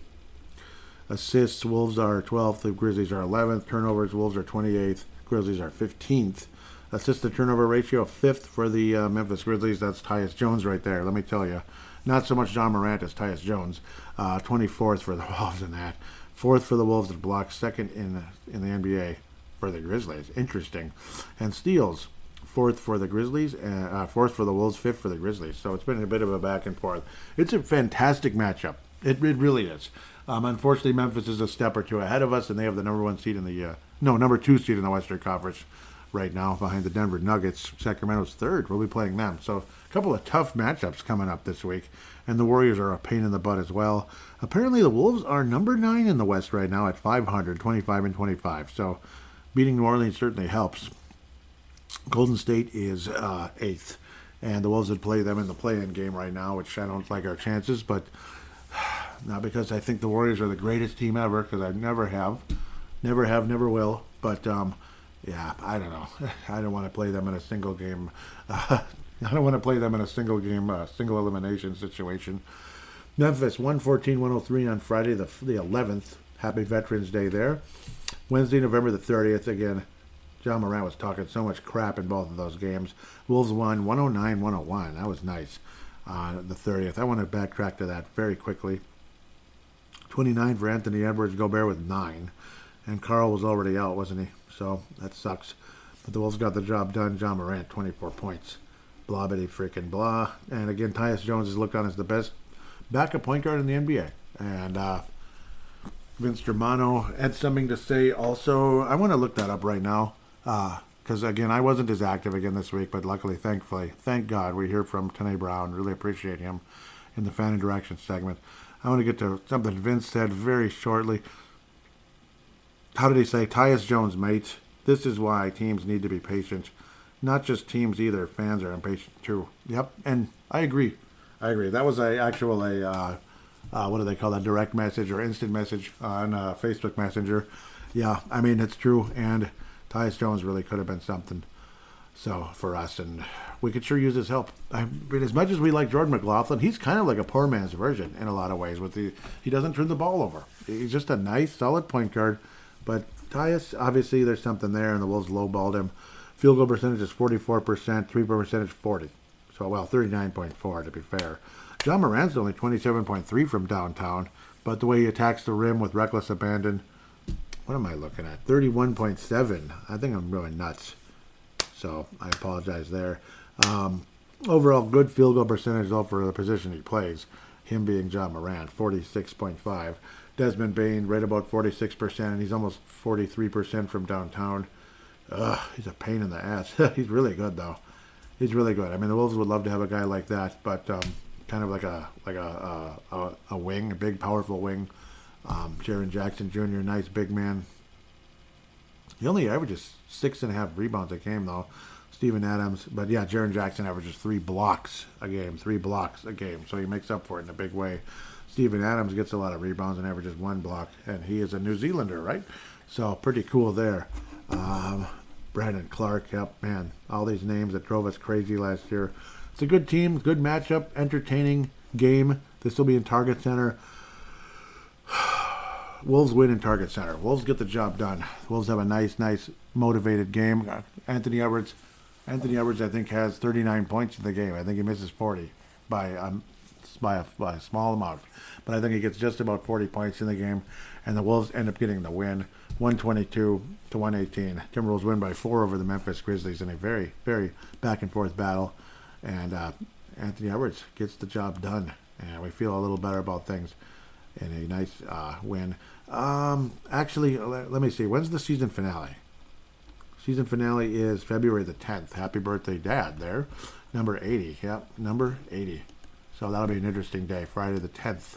Assists, Wolves are 12th. The Grizzlies are 11th. Turnovers, Wolves are 28th. Grizzlies are 15th. Assist to turnover ratio, fifth for the uh, Memphis Grizzlies. That's Tyus Jones right there. Let me tell you, not so much Ja Morant as Tyus Jones. Uh, 24th for the Wolves in that. Fourth for the Wolves at blocks. Second in in the NBA for the Grizzlies. Interesting. And steals, fourth for the Grizzlies, and uh, fourth for the Wolves, fifth for the Grizzlies. So it's been a bit of a back and forth. It's a fantastic matchup. It, it really is. Um, unfortunately, Memphis is a step or two ahead of us, and they have the number one seed in the uh, no number two seed in the Western Conference right now behind the Denver Nuggets. Sacramento's third. We'll be playing them. So a couple of tough matchups coming up this week. And the Warriors are a pain in the butt as well. Apparently the Wolves are number nine in the West right now at 500, 25 and 25. So beating New Orleans certainly helps. Golden State is uh, eighth. And the Wolves would play them in the play-in game right now, which I don't like our chances, but not because I think the Warriors are the greatest team ever, because I never have, never have, never will. But um, yeah, I don't know. I don't want to play them in a single game. Uh, I don't want to play them in a single game, uh, single elimination situation. Memphis 114 103 on Friday, the, the 11th. Happy Veterans Day there. Wednesday, November the 30th. Again, Ja Morant was talking so much crap in both of those games. Wolves won 109 101. That was nice on uh, the 30th. I want to backtrack to that very quickly. 29 for Anthony Edwards, Gobert with 9. And Karl was already out, wasn't he? so that sucks. But the Wolves got the job done. Ja Morant, 24 points. Blah, bitty freaking blah. And again, Tyus Jones is looked on as the best backup point guard in the NBA. And uh, Vince Germano had something to say also. I want to look that up right now. Because, again, I wasn't as active again this week, but luckily, thankfully, thank God, we hear from Tanae Brown. Really appreciate him in the fan interaction segment. I want to get to something Vince said very shortly how did he say? Tyus Jones, mate. This is why teams need to be patient. Not just teams either. Fans are impatient too. Yep, and I agree. I agree. That was a actual a uh, uh, what do they call that? Direct message or instant message on uh, Facebook Messenger. Yeah, I mean it's true. And Tyus Jones really could have been something. So for us, and we could sure use his help. I mean, as much as we like Jordan McLaughlin, he's kind of like a poor man's version in a lot of ways. With the he doesn't turn the ball over. He's just a nice, solid point guard but Tyus, obviously, there's something there, and the Wolves lowballed him. Field goal percentage is 44%, three point percentage 40. So, well, 39.4 to be fair. Ja Morant's only 27.3 from downtown, but the way he attacks the rim with reckless abandon, what am I looking at? 31.7. I think I'm really nuts. So I apologize there. Um, overall, good field goal percentage though for the position he plays. Him being Ja Morant, 46.5. Desmond Bane, right about 46%, and he's almost 43% from downtown. Ugh, he's a pain in the ass. he's really good, though. He's really good. I mean, the Wolves would love to have a guy like that, but um, kind of like a like a a, a wing, a big, powerful wing. Um, Jaren Jackson Jr., nice big man. He only averages six and a half rebounds a game, though. Steven Adams, but yeah, Jaren Jackson averages three blocks a game, three blocks a game, so he makes up for it in a big way. Steven Adams gets a lot of rebounds and averages one block, and he is a New Zealander, right? So pretty cool there. Um, Brandon Clarke, yep, man, all these names that drove us crazy last year. It's a good team, good matchup, entertaining game. This will be in Target Center. Wolves win in Target Center. Wolves get the job done. Wolves have a nice, nice, motivated game. Anthony Edwards, Anthony Edwards, I think has 39 points in the game. I think he misses 40 by um, by a, by a small amount. But I think he gets just about 40 points in the game, and the Wolves end up getting the win, 122 to 118. Timberwolves win by four over the Memphis Grizzlies in a very, very back and forth battle, and uh, Anthony Edwards gets the job done, and we feel a little better about things in a nice uh, win. Um, actually, let, let me see. When's the season finale? Season finale is February the 10th. Happy birthday, Dad, there. Number 80. Yep, number 80. So that'll be an interesting day, Friday the 10th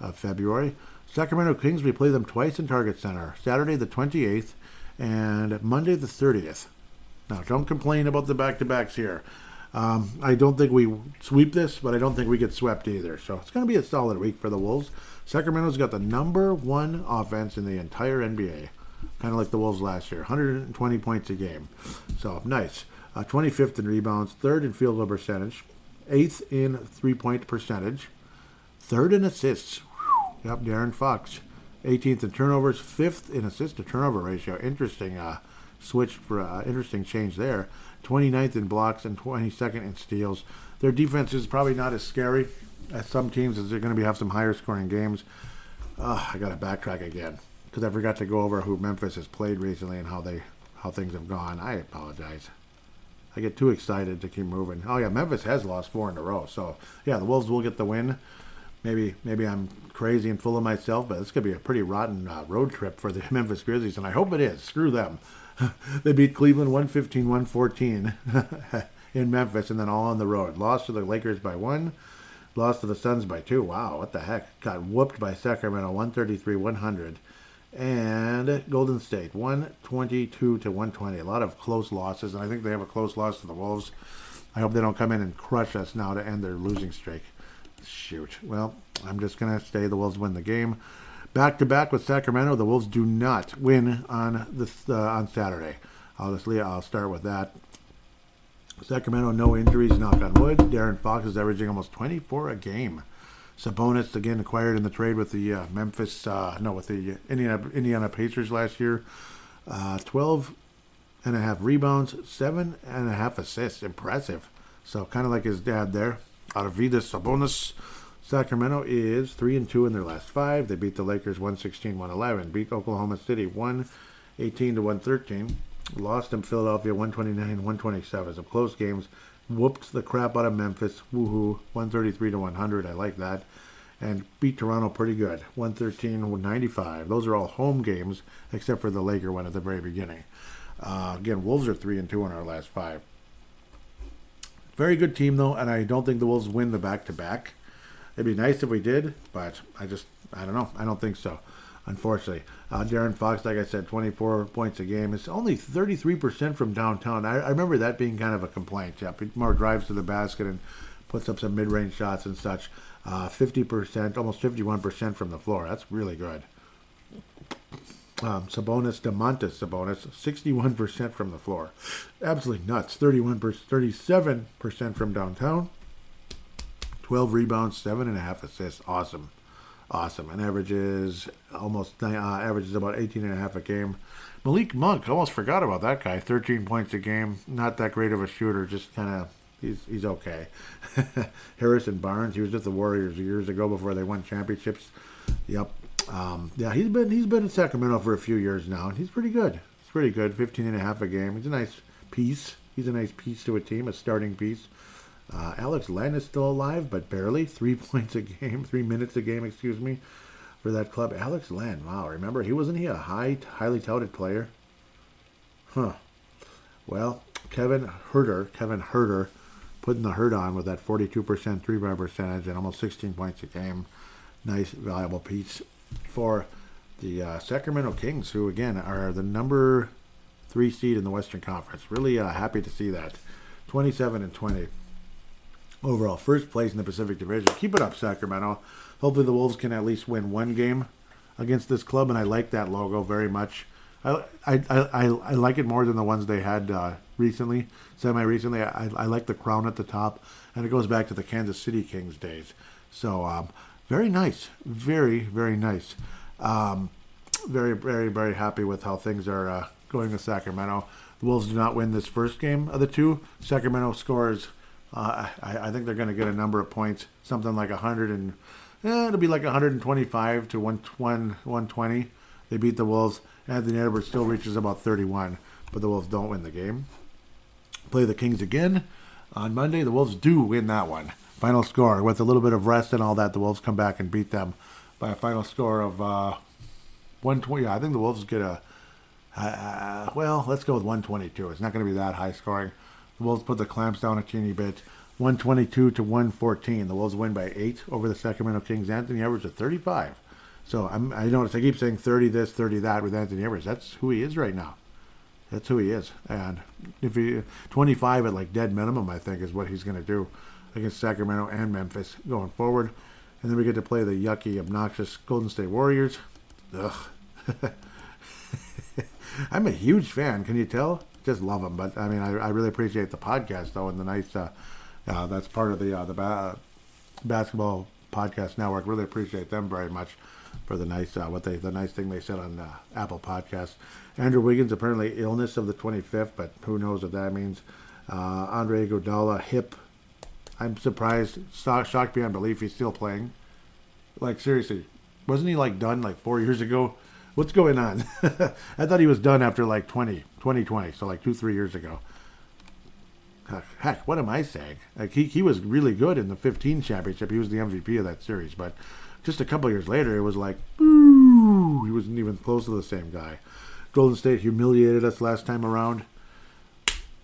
of February. Sacramento Kings, we play them twice in Target Center, Saturday the 28th and Monday the 30th. Now, don't complain about the back to backs here. Um, I don't think we sweep this, but I don't think we get swept either. So it's going to be a solid week for the Wolves. Sacramento's got the number one offense in the entire NBA, kind of like the Wolves last year 120 points a game. So nice. Uh, 25th in rebounds, third in field goal percentage, eighth in three point percentage, third in assists. Whew. Yep, De'Aaron Fox. 18th in turnovers, fifth in assist to turnover ratio. Interesting uh, switch for uh, interesting change there. 29th in blocks and 22nd in steals. Their defense is probably not as scary as some teams as they're going to be have some higher scoring games. Uh, I got to backtrack again because I forgot to go over who Memphis has played recently and how they how things have gone. I apologize. I get too excited to keep moving. Oh yeah, Memphis has lost four in a row. So yeah, the Wolves will get the win. Maybe maybe I'm crazy and full of myself, but it's gonna be a pretty rotten uh, road trip for the Memphis Grizzlies, and I hope it is. Screw them. they beat Cleveland 115 114 in Memphis and then all on the road. Lost to the Lakers by one, lost to the Suns by two. Wow, what the heck? Got whooped by Sacramento 133 100. And Golden State 122 to 120. A lot of close losses, and I think they have a close loss to the Wolves. I hope they don't come in and crush us now to end their losing streak. Shoot. Well, I'm just going to say the Wolves win the game back to back with Sacramento. The Wolves do not win on this uh, on Saturday. I'll I'll start with that. Sacramento, no injuries, knock on wood. De'Aaron Fox is averaging almost 24 a game. Sabonis again acquired in the trade with the uh, Memphis, uh, no, with the Indiana Indiana Pacers last year. Uh, 12 and a half rebounds, seven and a half assists. Impressive. So kind of like his dad there. Arvydas Sabonis Sacramento is 3 and 2 in their last 5. They beat the Lakers 116-111, beat Oklahoma City 118 to 113, lost in Philadelphia 129-127. Some close games. Whooped the crap out of Memphis. Woohoo. 133 to 100. I like that. And beat Toronto pretty good. 113 95. Those are all home games except for the Laker one at the very beginning. Uh, again, Wolves are 3 and 2 in our last 5. Very good team though, and I don't think the Wolves win the back to back. It'd be nice if we did, but I just, I don't know. I don't think so, unfortunately. Uh, De'Aaron Fox, like I said, 24 points a game. It's only 33% from downtown. I, I remember that being kind of a complaint. Yeah, more drives to the basket and puts up some mid range shots and such. Uh, 50%, almost 51% from the floor. That's really good. Um, Sabonis, Domantas Sabonis, 61% from the floor. Absolutely nuts. 31 37% from downtown. 12 rebounds, seven and a half assists. Awesome. Awesome. And averages almost, uh, averages about 18 and a half a game. Malik Monk, almost forgot about that guy. 13 points a game. Not that great of a shooter, just kind of, he's, he's okay. Harrison Barnes, he was with the Warriors years ago before they won championships. Yep. Um, yeah, he's been he's been in Sacramento for a few years now, and he's pretty good. He's pretty good. 15 and a half a game. He's a nice piece. He's a nice piece to a team, a starting piece. Uh, Alex Len is still alive, but barely. Three points a game, three minutes a game, excuse me, for that club. Alex Len, wow, remember, he wasn't he a high, highly touted player? Huh. Well, Kevin Huerter, Kevin Huerter, putting the hurt on with that 42% three-point percentage and almost 16 points a game. Nice, valuable piece for the uh, Sacramento Kings, who again are the number three seed in the Western Conference. Really uh, happy to see that. 27 and 20 overall first place in the Pacific Division. Keep it up, Sacramento. Hopefully, the Wolves can at least win one game against this club, and I like that logo very much. I I, I, I like it more than the ones they had uh, recently, semi recently. I, I like the crown at the top, and it goes back to the Kansas City Kings days. So, um, very nice, very very nice. Um, very very very happy with how things are uh, going with Sacramento. The Wolves do not win this first game of the two. Sacramento scores uh, I, I, think they're going to get a number of points, something like 100 and eh, it'll be like 125 to 120. They beat the Wolves. Anthony Edwards still reaches about 31, but the Wolves don't win the game. Play the Kings again on Monday. The Wolves do win that one. Final score with a little bit of rest and all that. The Wolves come back and beat them by a final score of uh, 120. I think the Wolves get a. Uh, well, let's go with 122. It's not going to be that high scoring. The Wolves put the clamps down a teeny bit. 122 to 114. The Wolves win by eight over the Sacramento Kings. Anthony Edwards at 35. So I'm, I notice I keep saying 30 this, 30 that with Anthony Edwards. That's who he is right now. That's who he is. And if he 25 at like dead minimum, I think is what he's going to do against Sacramento and Memphis going forward. And then we get to play the yucky, obnoxious Golden State Warriors. Ugh. I'm a huge fan. Can you tell? Just love them. But I mean, I, I really appreciate the podcast though, and the nice. Uh, uh, that's part of the uh, the ba- basketball podcast network. Really appreciate them very much for the nice uh, what they the nice thing they said on uh, Apple Podcasts. Andrew Wiggins apparently illness of the 25th, but who knows what that means. Uh, Andre Iguodala hip. I'm surprised, shocked beyond belief he's still playing. Like seriously, wasn't he like done like four years ago? What's going on? I thought he was done after like 20, 2020, so like two, three years ago. Heck, what am I saying? Like he, he was really good in the 15 championship. He was the MVP of that series, but just a couple years later, it was like, boo, he wasn't even close to the same guy. Golden State humiliated us last time around.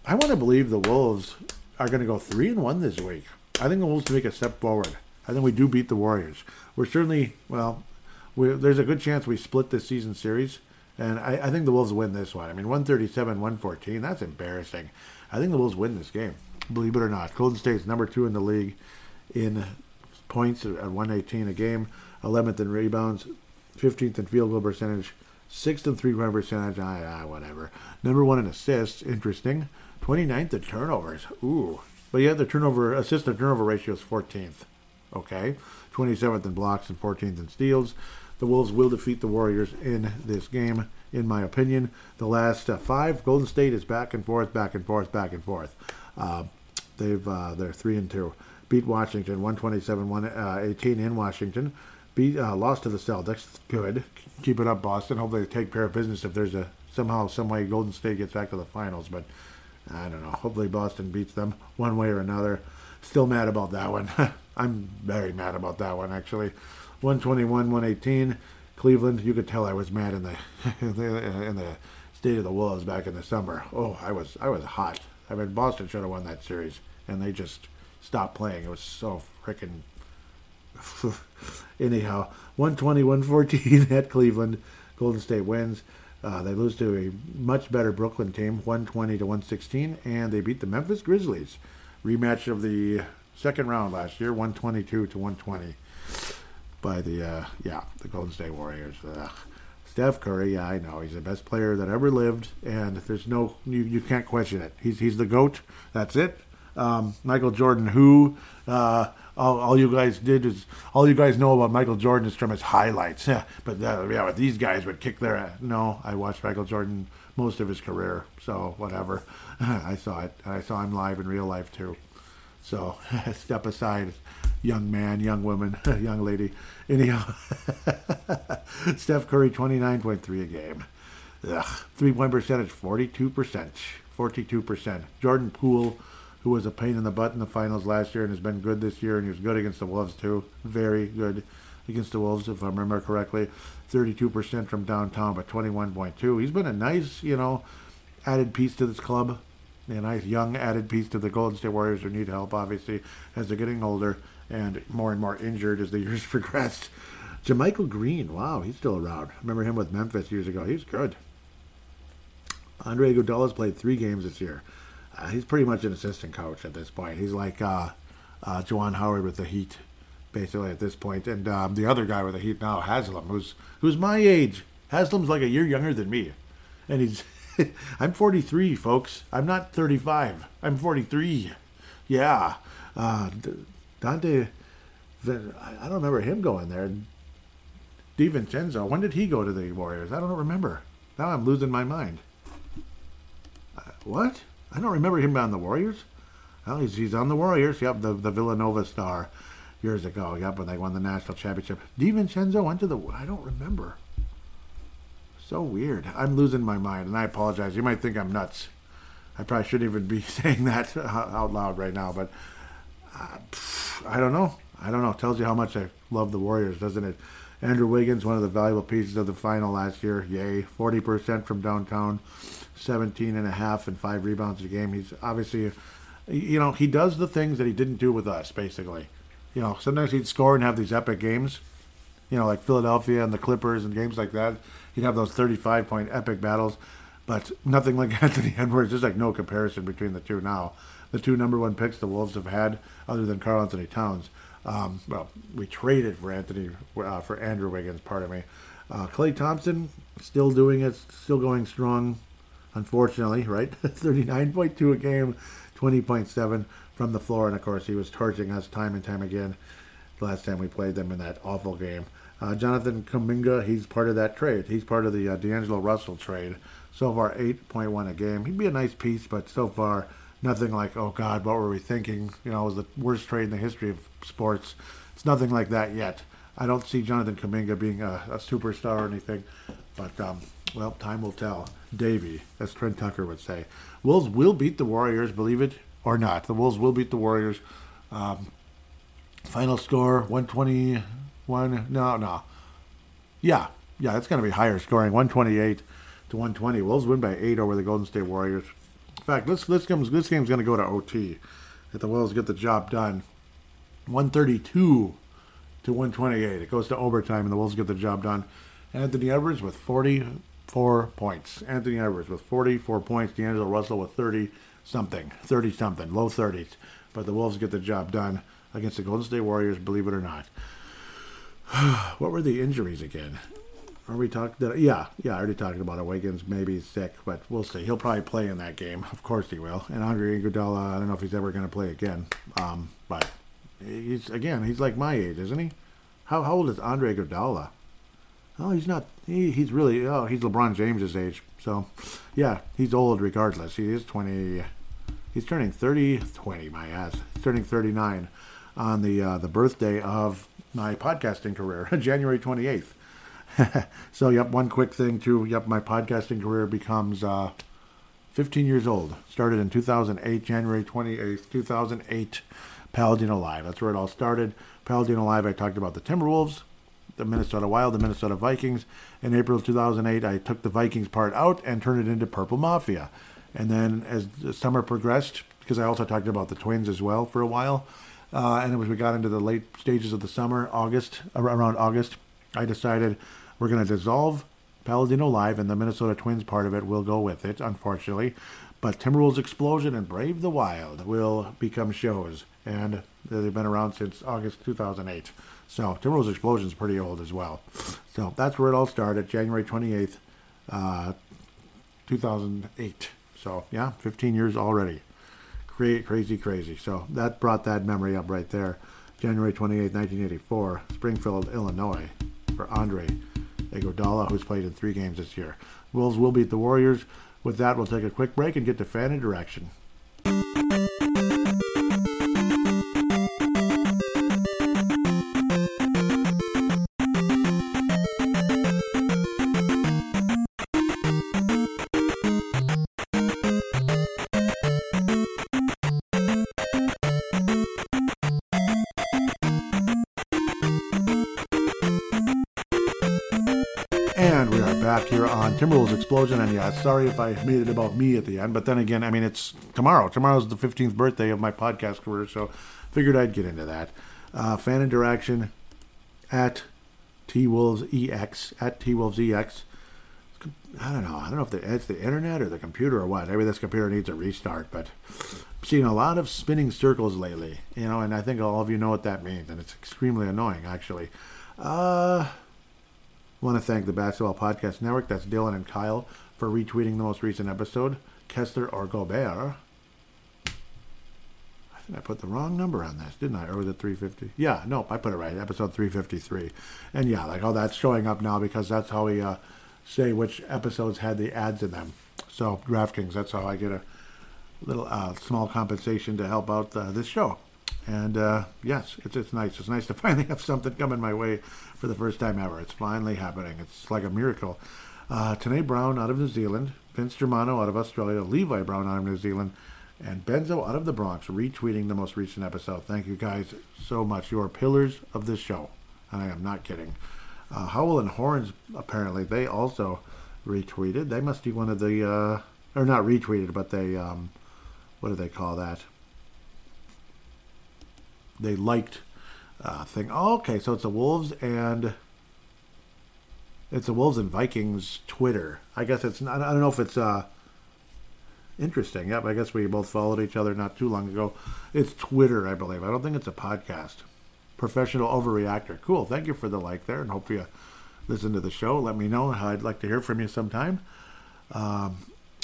I want to believe the Wolves are going to go three and one this week. I think the Wolves make a step forward. I think we do beat the Warriors. We're certainly well. There's a good chance we split this season series, and I, I think the Wolves win this one. I mean, 137, 114. That's embarrassing. I think the Wolves win this game. Believe it or not, Golden State's number two in the league in points at 118 a game, 11th in rebounds, 15th in field goal percentage, sixth in three point percentage. Ah, ah, whatever. Number one in assists. Interesting. 29th in turnovers. Ooh. But yeah, the turnover assist to turnover ratio is 14th. Okay. 27th in blocks and 14th in steals. The Wolves will defeat the Warriors in this game, in my opinion. The last uh, five, Golden State is back and forth, back and forth, back and forth. Uh, they've uh, they're three and two. Beat Washington 127, 118 uh, in Washington. Beat uh, lost to the Celtics. Good. Keep it up, Boston. Hopefully they take care of business if there's a somehow some way Golden State gets back to the finals. But I don't know. Hopefully Boston beats them one way or another. Still mad about that one. I'm very mad about that one actually. 121, 118. Cleveland. You could tell I was mad in the in the, state of the Wolves back in the summer. Oh, I was I was hot. I mean, Boston should have won that series, and they just stopped playing. It was so freaking. Anyhow, 120, 114 at Cleveland. Golden State wins. Uh, they lose to a much better Brooklyn team, 120 to 116, and they beat the Memphis Grizzlies. Rematch of the second round last year, 122 to 120 by the uh, yeah the Golden State Warriors. Ugh. Steph Curry, yeah, I know he's the best player that ever lived, and there's no you, you can't question it. He's he's the goat. That's it. Um, Michael Jordan, who uh, all, all, you guys did is all you guys know about Michael Jordan is from his highlights. Yeah, but uh, yeah, but these guys would kick their ass. No, I watched Michael Jordan most of his career, so whatever. I saw it. I saw him live in real life too. So step aside, young man, young woman, young lady. Anyhow, Steph Curry, 29.3 a game. Ugh. Three point percentage, 42%. 42%. Jordan Poole, who was a pain in the butt in the finals last year and has been good this year, and he was good against the Wolves too. Very good against the Wolves, if I remember correctly. 32% from downtown, but 21.2. He's been a nice, you know, added piece to this club a nice young added piece to the Golden State Warriors who need help, obviously, as they're getting older and more and more injured as the years progressed. JaMychal Green, wow, he's still around. remember him with Memphis years ago. He's good. Andre Iguodala's played three games this year. Uh, he's pretty much an assistant coach at this point. He's like uh, uh, Juwan Howard with the Heat, basically at this point. And um, the other guy with the Heat now, Haslem, who's who's my age. Haslem's like a year younger than me, and he's I'm 43, folks. I'm not 35. I'm 43. Yeah. Uh, Donte, I don't remember him going there. DiVincenzo, when did he go to the Warriors? I don't remember. Now I'm losing my mind. Uh, what? I don't remember him on the Warriors. Well, he's, he's on the Warriors. Yep, the, the Villanova star years ago. Yep, when they won the national championship. DiVincenzo went to the. I don't remember. So weird. I'm losing my mind, and I apologize. You might think I'm nuts. I probably shouldn't even be saying that out loud right now, but I don't know. I don't know. It tells you how much I love the Warriors, doesn't it? Andrew Wiggins, one of the valuable pieces of the final last year. Yay. 40% from downtown, 17 and a half and five rebounds a game. He's obviously you know, he does the things that he didn't do with us, basically. You know, sometimes he'd score and have these epic games, you know, like Philadelphia and the Clippers and games like that. He'd have those 35 point epic battles, but nothing like Anthony Edwards. There's like no comparison between the two now. The two number one picks the Wolves have had, other than Karl Anthony Towns. Um, well, we traded for Anthony uh, for Andrew Wiggins. Pardon me. Uh, Klay Thompson still doing it, still going strong. Unfortunately, right? 39.2 a game, 20.7 from the floor, and of course he was torching us time and time again. The last time we played them in that awful game. Uh, Jonathan Kuminga, he's part of that trade. He's part of the uh, D'Angelo Russell trade. So far, 8.1 a game. He'd be a nice piece, but so far, nothing like, oh God, what were we thinking? You know, it was the worst trade in the history of sports. It's nothing like that yet. I don't see Jonathan Kuminga being a, a superstar or anything, but um, well, time will tell. Davy, as Trent Tucker would say. Wolves will beat the Warriors, believe it or not. The Wolves will beat the Warriors. Um, final score 121. No, no. Yeah, yeah, it's going to be higher scoring 128 to 120. Wolves win by eight over the Golden State Warriors. Fact, this this game's this game's to go to OT. If the Wolves get the job done, 132 to 128. It goes to overtime, and the Wolves get the job done. Anthony Edwards with 44 points. Anthony Edwards with 44 points. D'Angelo Russell with 30 something, 30 something, low 30s. But the Wolves get the job done against the Golden State Warriors, believe it or not. what were the injuries again? Are we talking? Yeah, yeah, I already talked about it. Wiggins maybe sick, but we'll see. He'll probably play in that game. Of course he will. And Andre Iguodala, I don't know if he's ever going to play again. Um, but he's again, he's like my age, isn't he? How, how old is Andre Iguodala? Oh, he's not. He, he's really. Oh, he's LeBron James's age. So, yeah, he's old regardless. He is 20. He's turning 30. 20, my ass. He's turning 39 on the uh, the birthday of my podcasting career, January 28th. so, yep, one quick thing too. Yep, my podcasting career becomes uh, 15 years old. Started in 2008, January 28th, 2008. Paladino Live. That's where it all started. Paladino Live, I talked about the Timberwolves, the Minnesota Wild, the Minnesota Vikings. In April 2008, I took the Vikings part out and turned it into Purple Mafia. And then as the summer progressed, because I also talked about the Twins as well for a while, uh, and as we got into the late stages of the summer, August, around August, I decided we're going to dissolve Paladino Live, and the Minnesota Twins part of it will go with it, unfortunately. But Timberwolves Explosion and Brave the Wild will become shows, and they've been around since August 2008. So Timberwolves Explosion is pretty old as well. So that's where it all started, January 28th, uh, 2008. So yeah, 15 years already. Crazy, crazy, crazy. So that brought that memory up right there. January 28, 1984, Springfield, Illinois, for Andre Iguodala, who's played in three games this year. Wolves will beat the Warriors. With that, we'll take a quick break and get to fan interaction. Explosion. And yeah, sorry if I made it about me at the end, but then again, I mean, it's tomorrow. Tomorrow's the 15th birthday of my podcast career, so figured I'd get into that. Uh, fan interaction at T Wolves EX at T Wolves EX. I don't know. I don't know if it's the internet or the computer or what. Maybe this computer needs a restart, but I'm seeing a lot of spinning circles lately, you know, and I think all of you know what that means, and it's extremely annoying, actually. Uh, I want to thank the Basketball Podcast Network. That's Dylan and Kyle for retweeting the most recent episode. Kessler or Gobert. I think I put the wrong number on this, didn't I? Or was it 350? Yeah, nope, I put it right. Episode 353. And yeah, like all that's showing up now because that's how we uh, say which episodes had the ads in them. So DraftKings, that's how I get a little uh, small compensation to help out uh, this show. And uh, yes, it's it's nice. It's nice to finally have something coming my way for the first time ever. It's finally happening. It's like a miracle. Uh, Tanae Brown out of New Zealand, Vince Germano out of Australia, Levi Brown out of New Zealand, and Benzo out of the Bronx retweeting the most recent episode. Thank you guys so much. You are pillars of this show. And I am not kidding. Uh, Howell and Horns, apparently, they also retweeted. They must be one of the, uh, or not retweeted, but they, um, what do they call that? They liked uh, thing. Oh, okay, so it's the Wolves and it's the Wolves and Vikings Twitter. I guess it's not. I don't know if it's uh, interesting. Yep, I guess we both followed each other not too long ago. It's Twitter, I believe. I don't think it's a podcast. Professional overreactor. Cool. Thank you for the like there, and hope you listen to the show. Let me know. How I'd like to hear from you sometime. Um,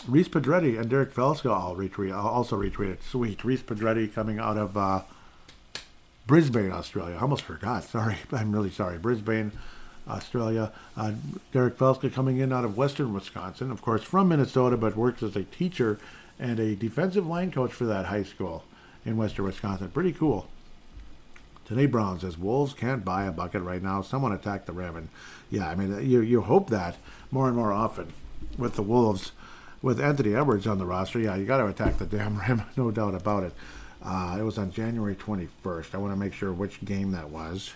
Reese Pedretti and Derek Felska all retweet. Also retweeted. Sweet. Reese Pedretti coming out of uh, Brisbane, Australia. I almost forgot. Sorry. I'm really sorry. Brisbane, Australia. Uh, Derek Felska coming in out of Western Wisconsin, of course, from Minnesota, but works as a teacher and a defensive line coach for that high school in Western Wisconsin. Pretty cool. Tanae Brown says Wolves can't buy a bucket right now. Someone attacked the and yeah, I mean you you hope that more and more often with the Wolves, with Anthony Edwards on the roster. Yeah, you got to attack the damn rim, no doubt about it. Uh, it was on January 21st. I want to make sure which game that was.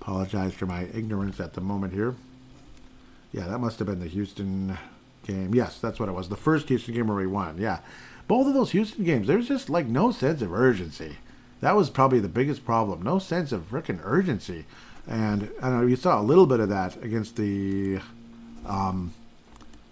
Apologize for my ignorance at the moment here. Yeah, that must have been the Houston game. Yes, that's what it was. The first Houston game where we won. Yeah. Both of those Houston games, there's just like no sense of urgency. That was probably the biggest problem. No sense of freaking urgency. And I know, you saw a little bit of that against the um,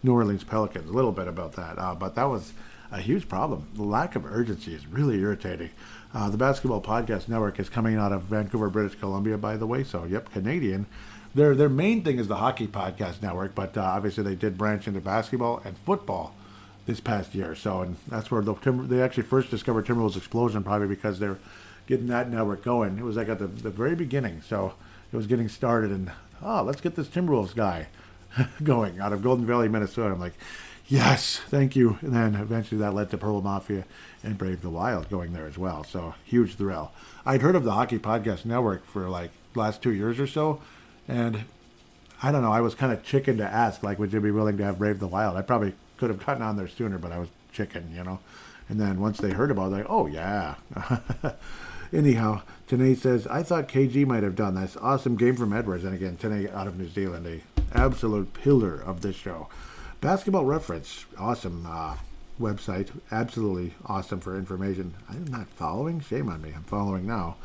New Orleans Pelicans, a little bit about that. Uh, but that was a huge problem. The lack of urgency is really irritating. Uh, the Basketball Podcast Network is coming out of Vancouver, British Columbia, by the way. So, yep, Canadian. Their their main thing is the Hockey Podcast Network, but uh, obviously they did branch into basketball and football this past year. So, and that's where the Timber, they actually first discovered Timberwolves Explosion, probably because they're getting that network going. It was like at the, the very beginning. So it was getting started, and oh, let's get this Timberwolves guy going out of Golden Valley, Minnesota. I'm like, yes, thank you. And then eventually that led to Purple Mafia and Brave the Wild going there as well. So huge thrill. I'd heard of the Hockey Podcast Network for like last two years or so, and I don't know. I was kind of chicken to ask, like, would you be willing to have Brave the Wild? I probably could have gotten on there sooner, but I was chicken, you know. And then once they heard about it, like, oh yeah. Anyhow, Tanae says, I thought KG might have done this. Awesome game from Edwards. And again, Tanae out of New Zealand, a absolute pillar of this show. Basketball Reference, awesome uh, website. Absolutely awesome for information. I'm not following. Shame on me. I'm following now.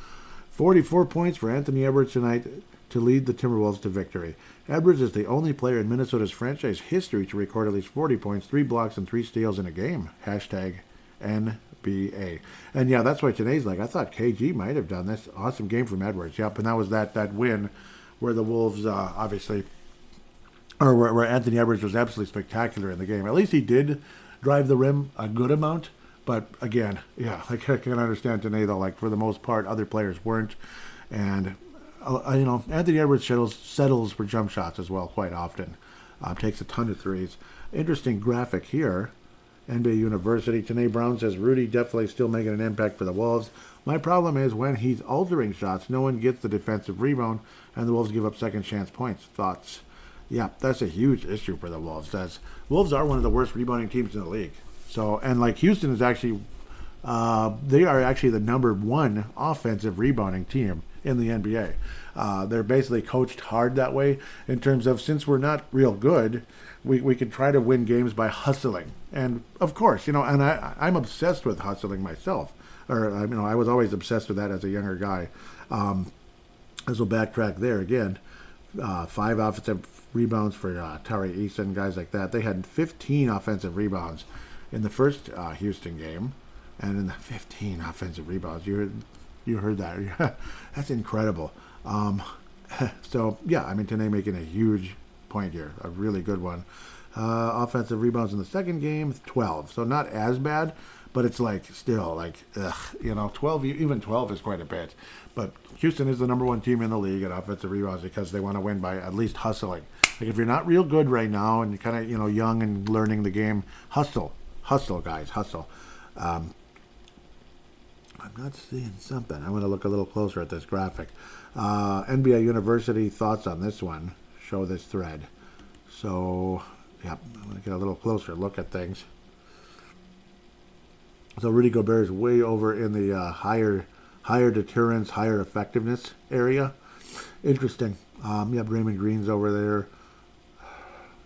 44 points for Anthony Edwards tonight to lead the Timberwolves to victory. Edwards is the only player in Minnesota's franchise history to record at least 40 points, three blocks, and three steals in a game. Hashtag NBA. And yeah, that's why Tanae's like, I thought KG might have done this. Awesome game from Edwards. Yep, and that was that that win where the Wolves uh, obviously, or where, where Anthony Edwards was absolutely spectacular in the game. At least he did drive the rim a good amount. But again, yeah, like I can understand Tanae though. Like for the most part, other players weren't, and uh, you know Anthony Edwards settles settles for jump shots as well quite often. Uh, takes a ton of threes. Interesting graphic here. NBA University. Tanae Brown says Rudy definitely still making an impact for the Wolves. My problem is when he's altering shots, no one gets the defensive rebound, and the Wolves give up second chance points. Thoughts? Yeah, that's a huge issue for the Wolves. As Wolves are one of the worst rebounding teams in the league. So, and like Houston is actually, uh, they are actually the number one offensive rebounding team in the NBA. Uh, they're basically coached hard that way in terms of since we're not real good, we, we can try to win games by hustling. And of course, you know, and I, I'm obsessed with hustling myself. Or, you know, I was always obsessed with that as a younger guy. Um, as we'll backtrack there again, uh, five offensive rebounds for uh, Tari Eason, guys like that. They had 15 offensive rebounds in the first uh, Houston game, and in the 15 offensive rebounds. You heard, you heard that? That's incredible. Um, so yeah, I mean, Tanae making a huge point here, a really good one. Uh, offensive rebounds in the second game, 12. So not as bad, but it's like still like, ugh, you know, 12, even 12 is quite a bit. But Houston is the number one team in the league at offensive rebounds because they want to win by at least hustling. Like if you're not real good right now and you're kind of, you know, young and learning the game, hustle, hustle, guys, hustle. Um, I'm not seeing something. I'm going to look a little closer at this graphic. Uh, NBA University thoughts on this one show this thread. So, yeah, I'm going to get a little closer look at things. So Rudy Gobert is way over in the uh, higher, higher deterrence, higher effectiveness area. Interesting. Um, yeah, Draymond Green's over there.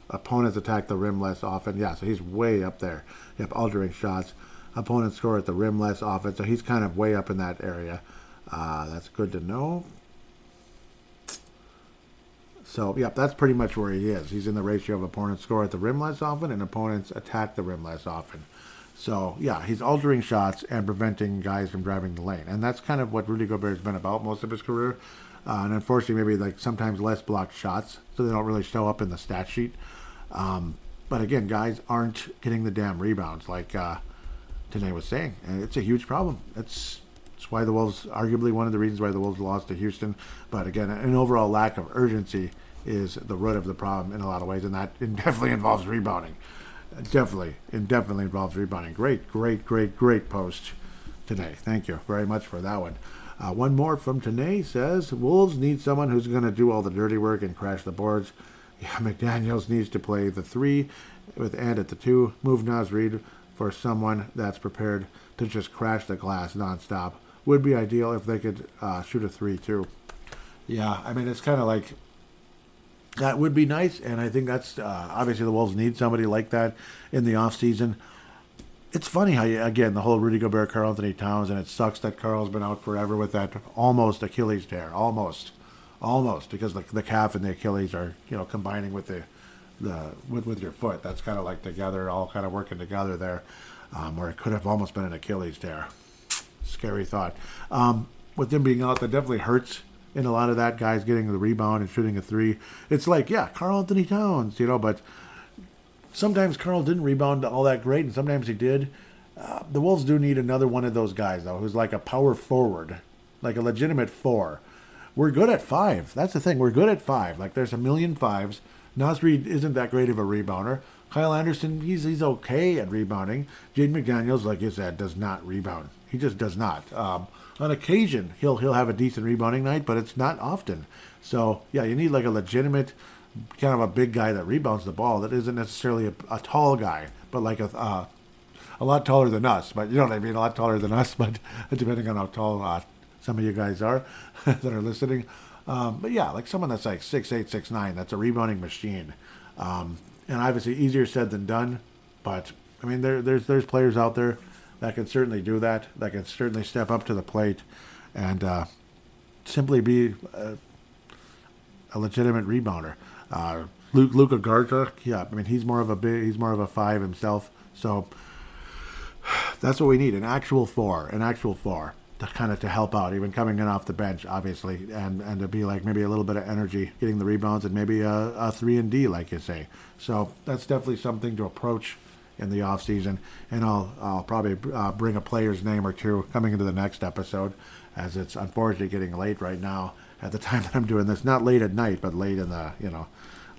Opponents attack the rim less often. Yeah, so he's way up there. Yep, altering shots. Opponents score at the rim less often, so he's kind of way up in that area. Uh, that's good to know. So, yep, that's pretty much where he is. He's in the ratio of opponents score at the rim less often and opponents attack the rim less often. So, yeah, he's altering shots and preventing guys from driving the lane. And that's kind of what Rudy Gobert has been about most of his career. Uh, and unfortunately, maybe like sometimes less blocked shots, so they don't really show up in the stat sheet. Um, but again, guys aren't getting the damn rebounds like uh, was saying. And it's a huge problem. It's that's why the Wolves, arguably one of the reasons why the Wolves lost to Houston. But again, an overall lack of urgency is the root of the problem in a lot of ways, and that definitely involves rebounding. Definitely, it definitely involves rebounding. Great, great, great, great post today. Thank you very much for that one. Uh, one more from Tanae says Wolves need someone who's going to do all the dirty work and crash the boards. Yeah, McDaniels needs to play the three with and at the two. Move Naz Reid for someone that's prepared to just crash the glass nonstop. Would be ideal if they could uh, shoot a three too. Yeah, I mean it's kind of like that would be nice, and I think that's uh, obviously the Wolves need somebody like that in the off season. It's funny how you, again the whole Rudy Gobert, Karl-Anthony Towns, and it sucks that Karl's been out forever with that almost Achilles tear, almost, almost because the, the calf and the Achilles are you know combining with the the with with your foot. That's kind of like together, all kind of working together there, um, where it could have almost been an Achilles tear. Scary thought. Um, with them being out, that definitely hurts in a lot of that, guys getting the rebound and shooting a three. It's like, yeah, Karl-Anthony Towns, you know, but sometimes Karl didn't rebound all that great, and sometimes he did. Uh, the Wolves do need another one of those guys, though, who's like a power forward, like a legitimate four. We're good at five. That's the thing. We're good at five. Like, there's a million fives. Naz Reid isn't that great of a rebounder. Kyle Anderson, he's he's okay at rebounding. Jaden McDaniels, like you said, does not rebound. He just does not. Um, on occasion he'll he'll have a decent rebounding night, but it's not often. So yeah, you need like a legitimate kind of a big guy that rebounds the ball that isn't necessarily a, a tall guy, but like a uh, a lot taller than us. But you know what I mean, a lot taller than us. But depending on how tall uh, some of you guys are that are listening. Um, but yeah, like someone that's like six eight, six nine, that's a rebounding machine. Um, and obviously easier said than done. But I mean, there, there's there's players out there that can certainly do that. That can certainly step up to the plate and uh, simply be a, a legitimate rebounder. Uh, Luke Luka Garza, yeah, I mean he's more of a big, he's more of a five himself. So that's what we need an actual four, an actual four to kind of to help out, even coming in off the bench, obviously, and and to be like maybe a little bit of energy, getting the rebounds, and maybe a, a three and D, like you say. So that's definitely something to approach in the off season, and I'll I'll probably uh, bring a player's name or two coming into the next episode, as it's unfortunately getting late right now at the time that I'm doing this. Not late at night, but late in the you know,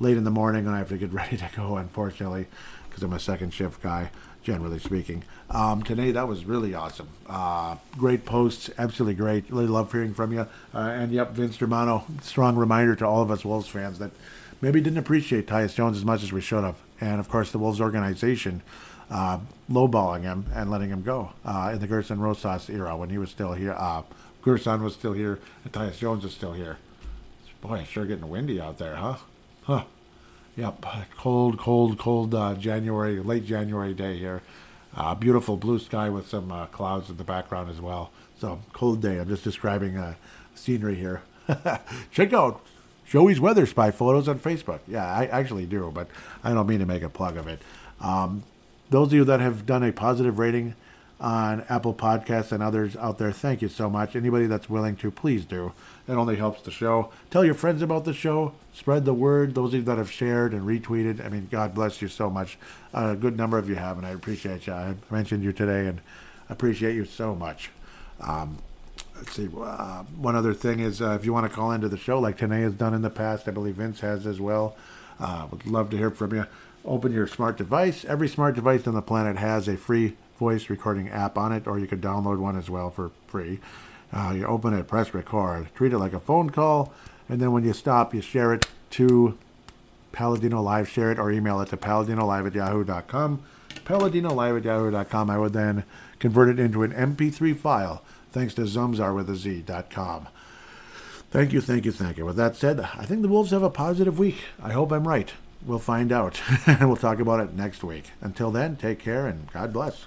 late in the morning when I have to get ready to go. Unfortunately, because I'm a second shift guy, generally speaking. Um, Tanae that was really awesome. Uh, great posts, absolutely great. Really love hearing from you. Uh, and yep, Vince Germano, strong reminder to all of us Wolves fans that maybe didn't appreciate Tyus Jones as much as we should have and of course the Wolves organization uh, lowballing him and letting him go uh, in the Gersson Rosas era when he was still here. Uh, Gersson was still here, and Tyus Jones was still here. Boy, it's sure getting windy out there, huh? Huh. Yep, cold, cold, cold uh, January, late January day here. Uh, beautiful blue sky with some uh, clouds in the background as well. So cold day. I'm just describing uh, scenery here. Check out Joey's Weather Spy photos on Facebook. Yeah, I actually do, but I don't mean to make a plug of it. Um, those of you that have done a positive rating on Apple Podcasts and others out there, thank you so much. Anybody that's willing to, please do. It only helps the show. Tell your friends about the show. Spread the word. Those of you that have shared and retweeted, I mean, God bless you so much. Uh, a good number of you have, and I appreciate you. I mentioned you today, and appreciate you so much. Um, let's see. Uh, one other thing is uh, if you want to call into the show, like Tanae has done in the past, I believe Vince has as well. Uh, would love to hear from you. Open your smart device. Every smart device on the planet has a free voice recording app on it, or you could download one as well for free. Uh, you open it, press record, treat it like a phone call, and then when you stop, you share it to Paladino Live, share it or email it to paladinolive at yahoo.com. Paladinolive at yahoo.com. I would then convert it into an MP3 file thanks to Zamzar with a Z.com. Thank you, thank you, thank you. With that said, I think the Wolves have a positive week. I hope I'm right. We'll find out, and we'll talk about it next week. Until then, take care and God bless.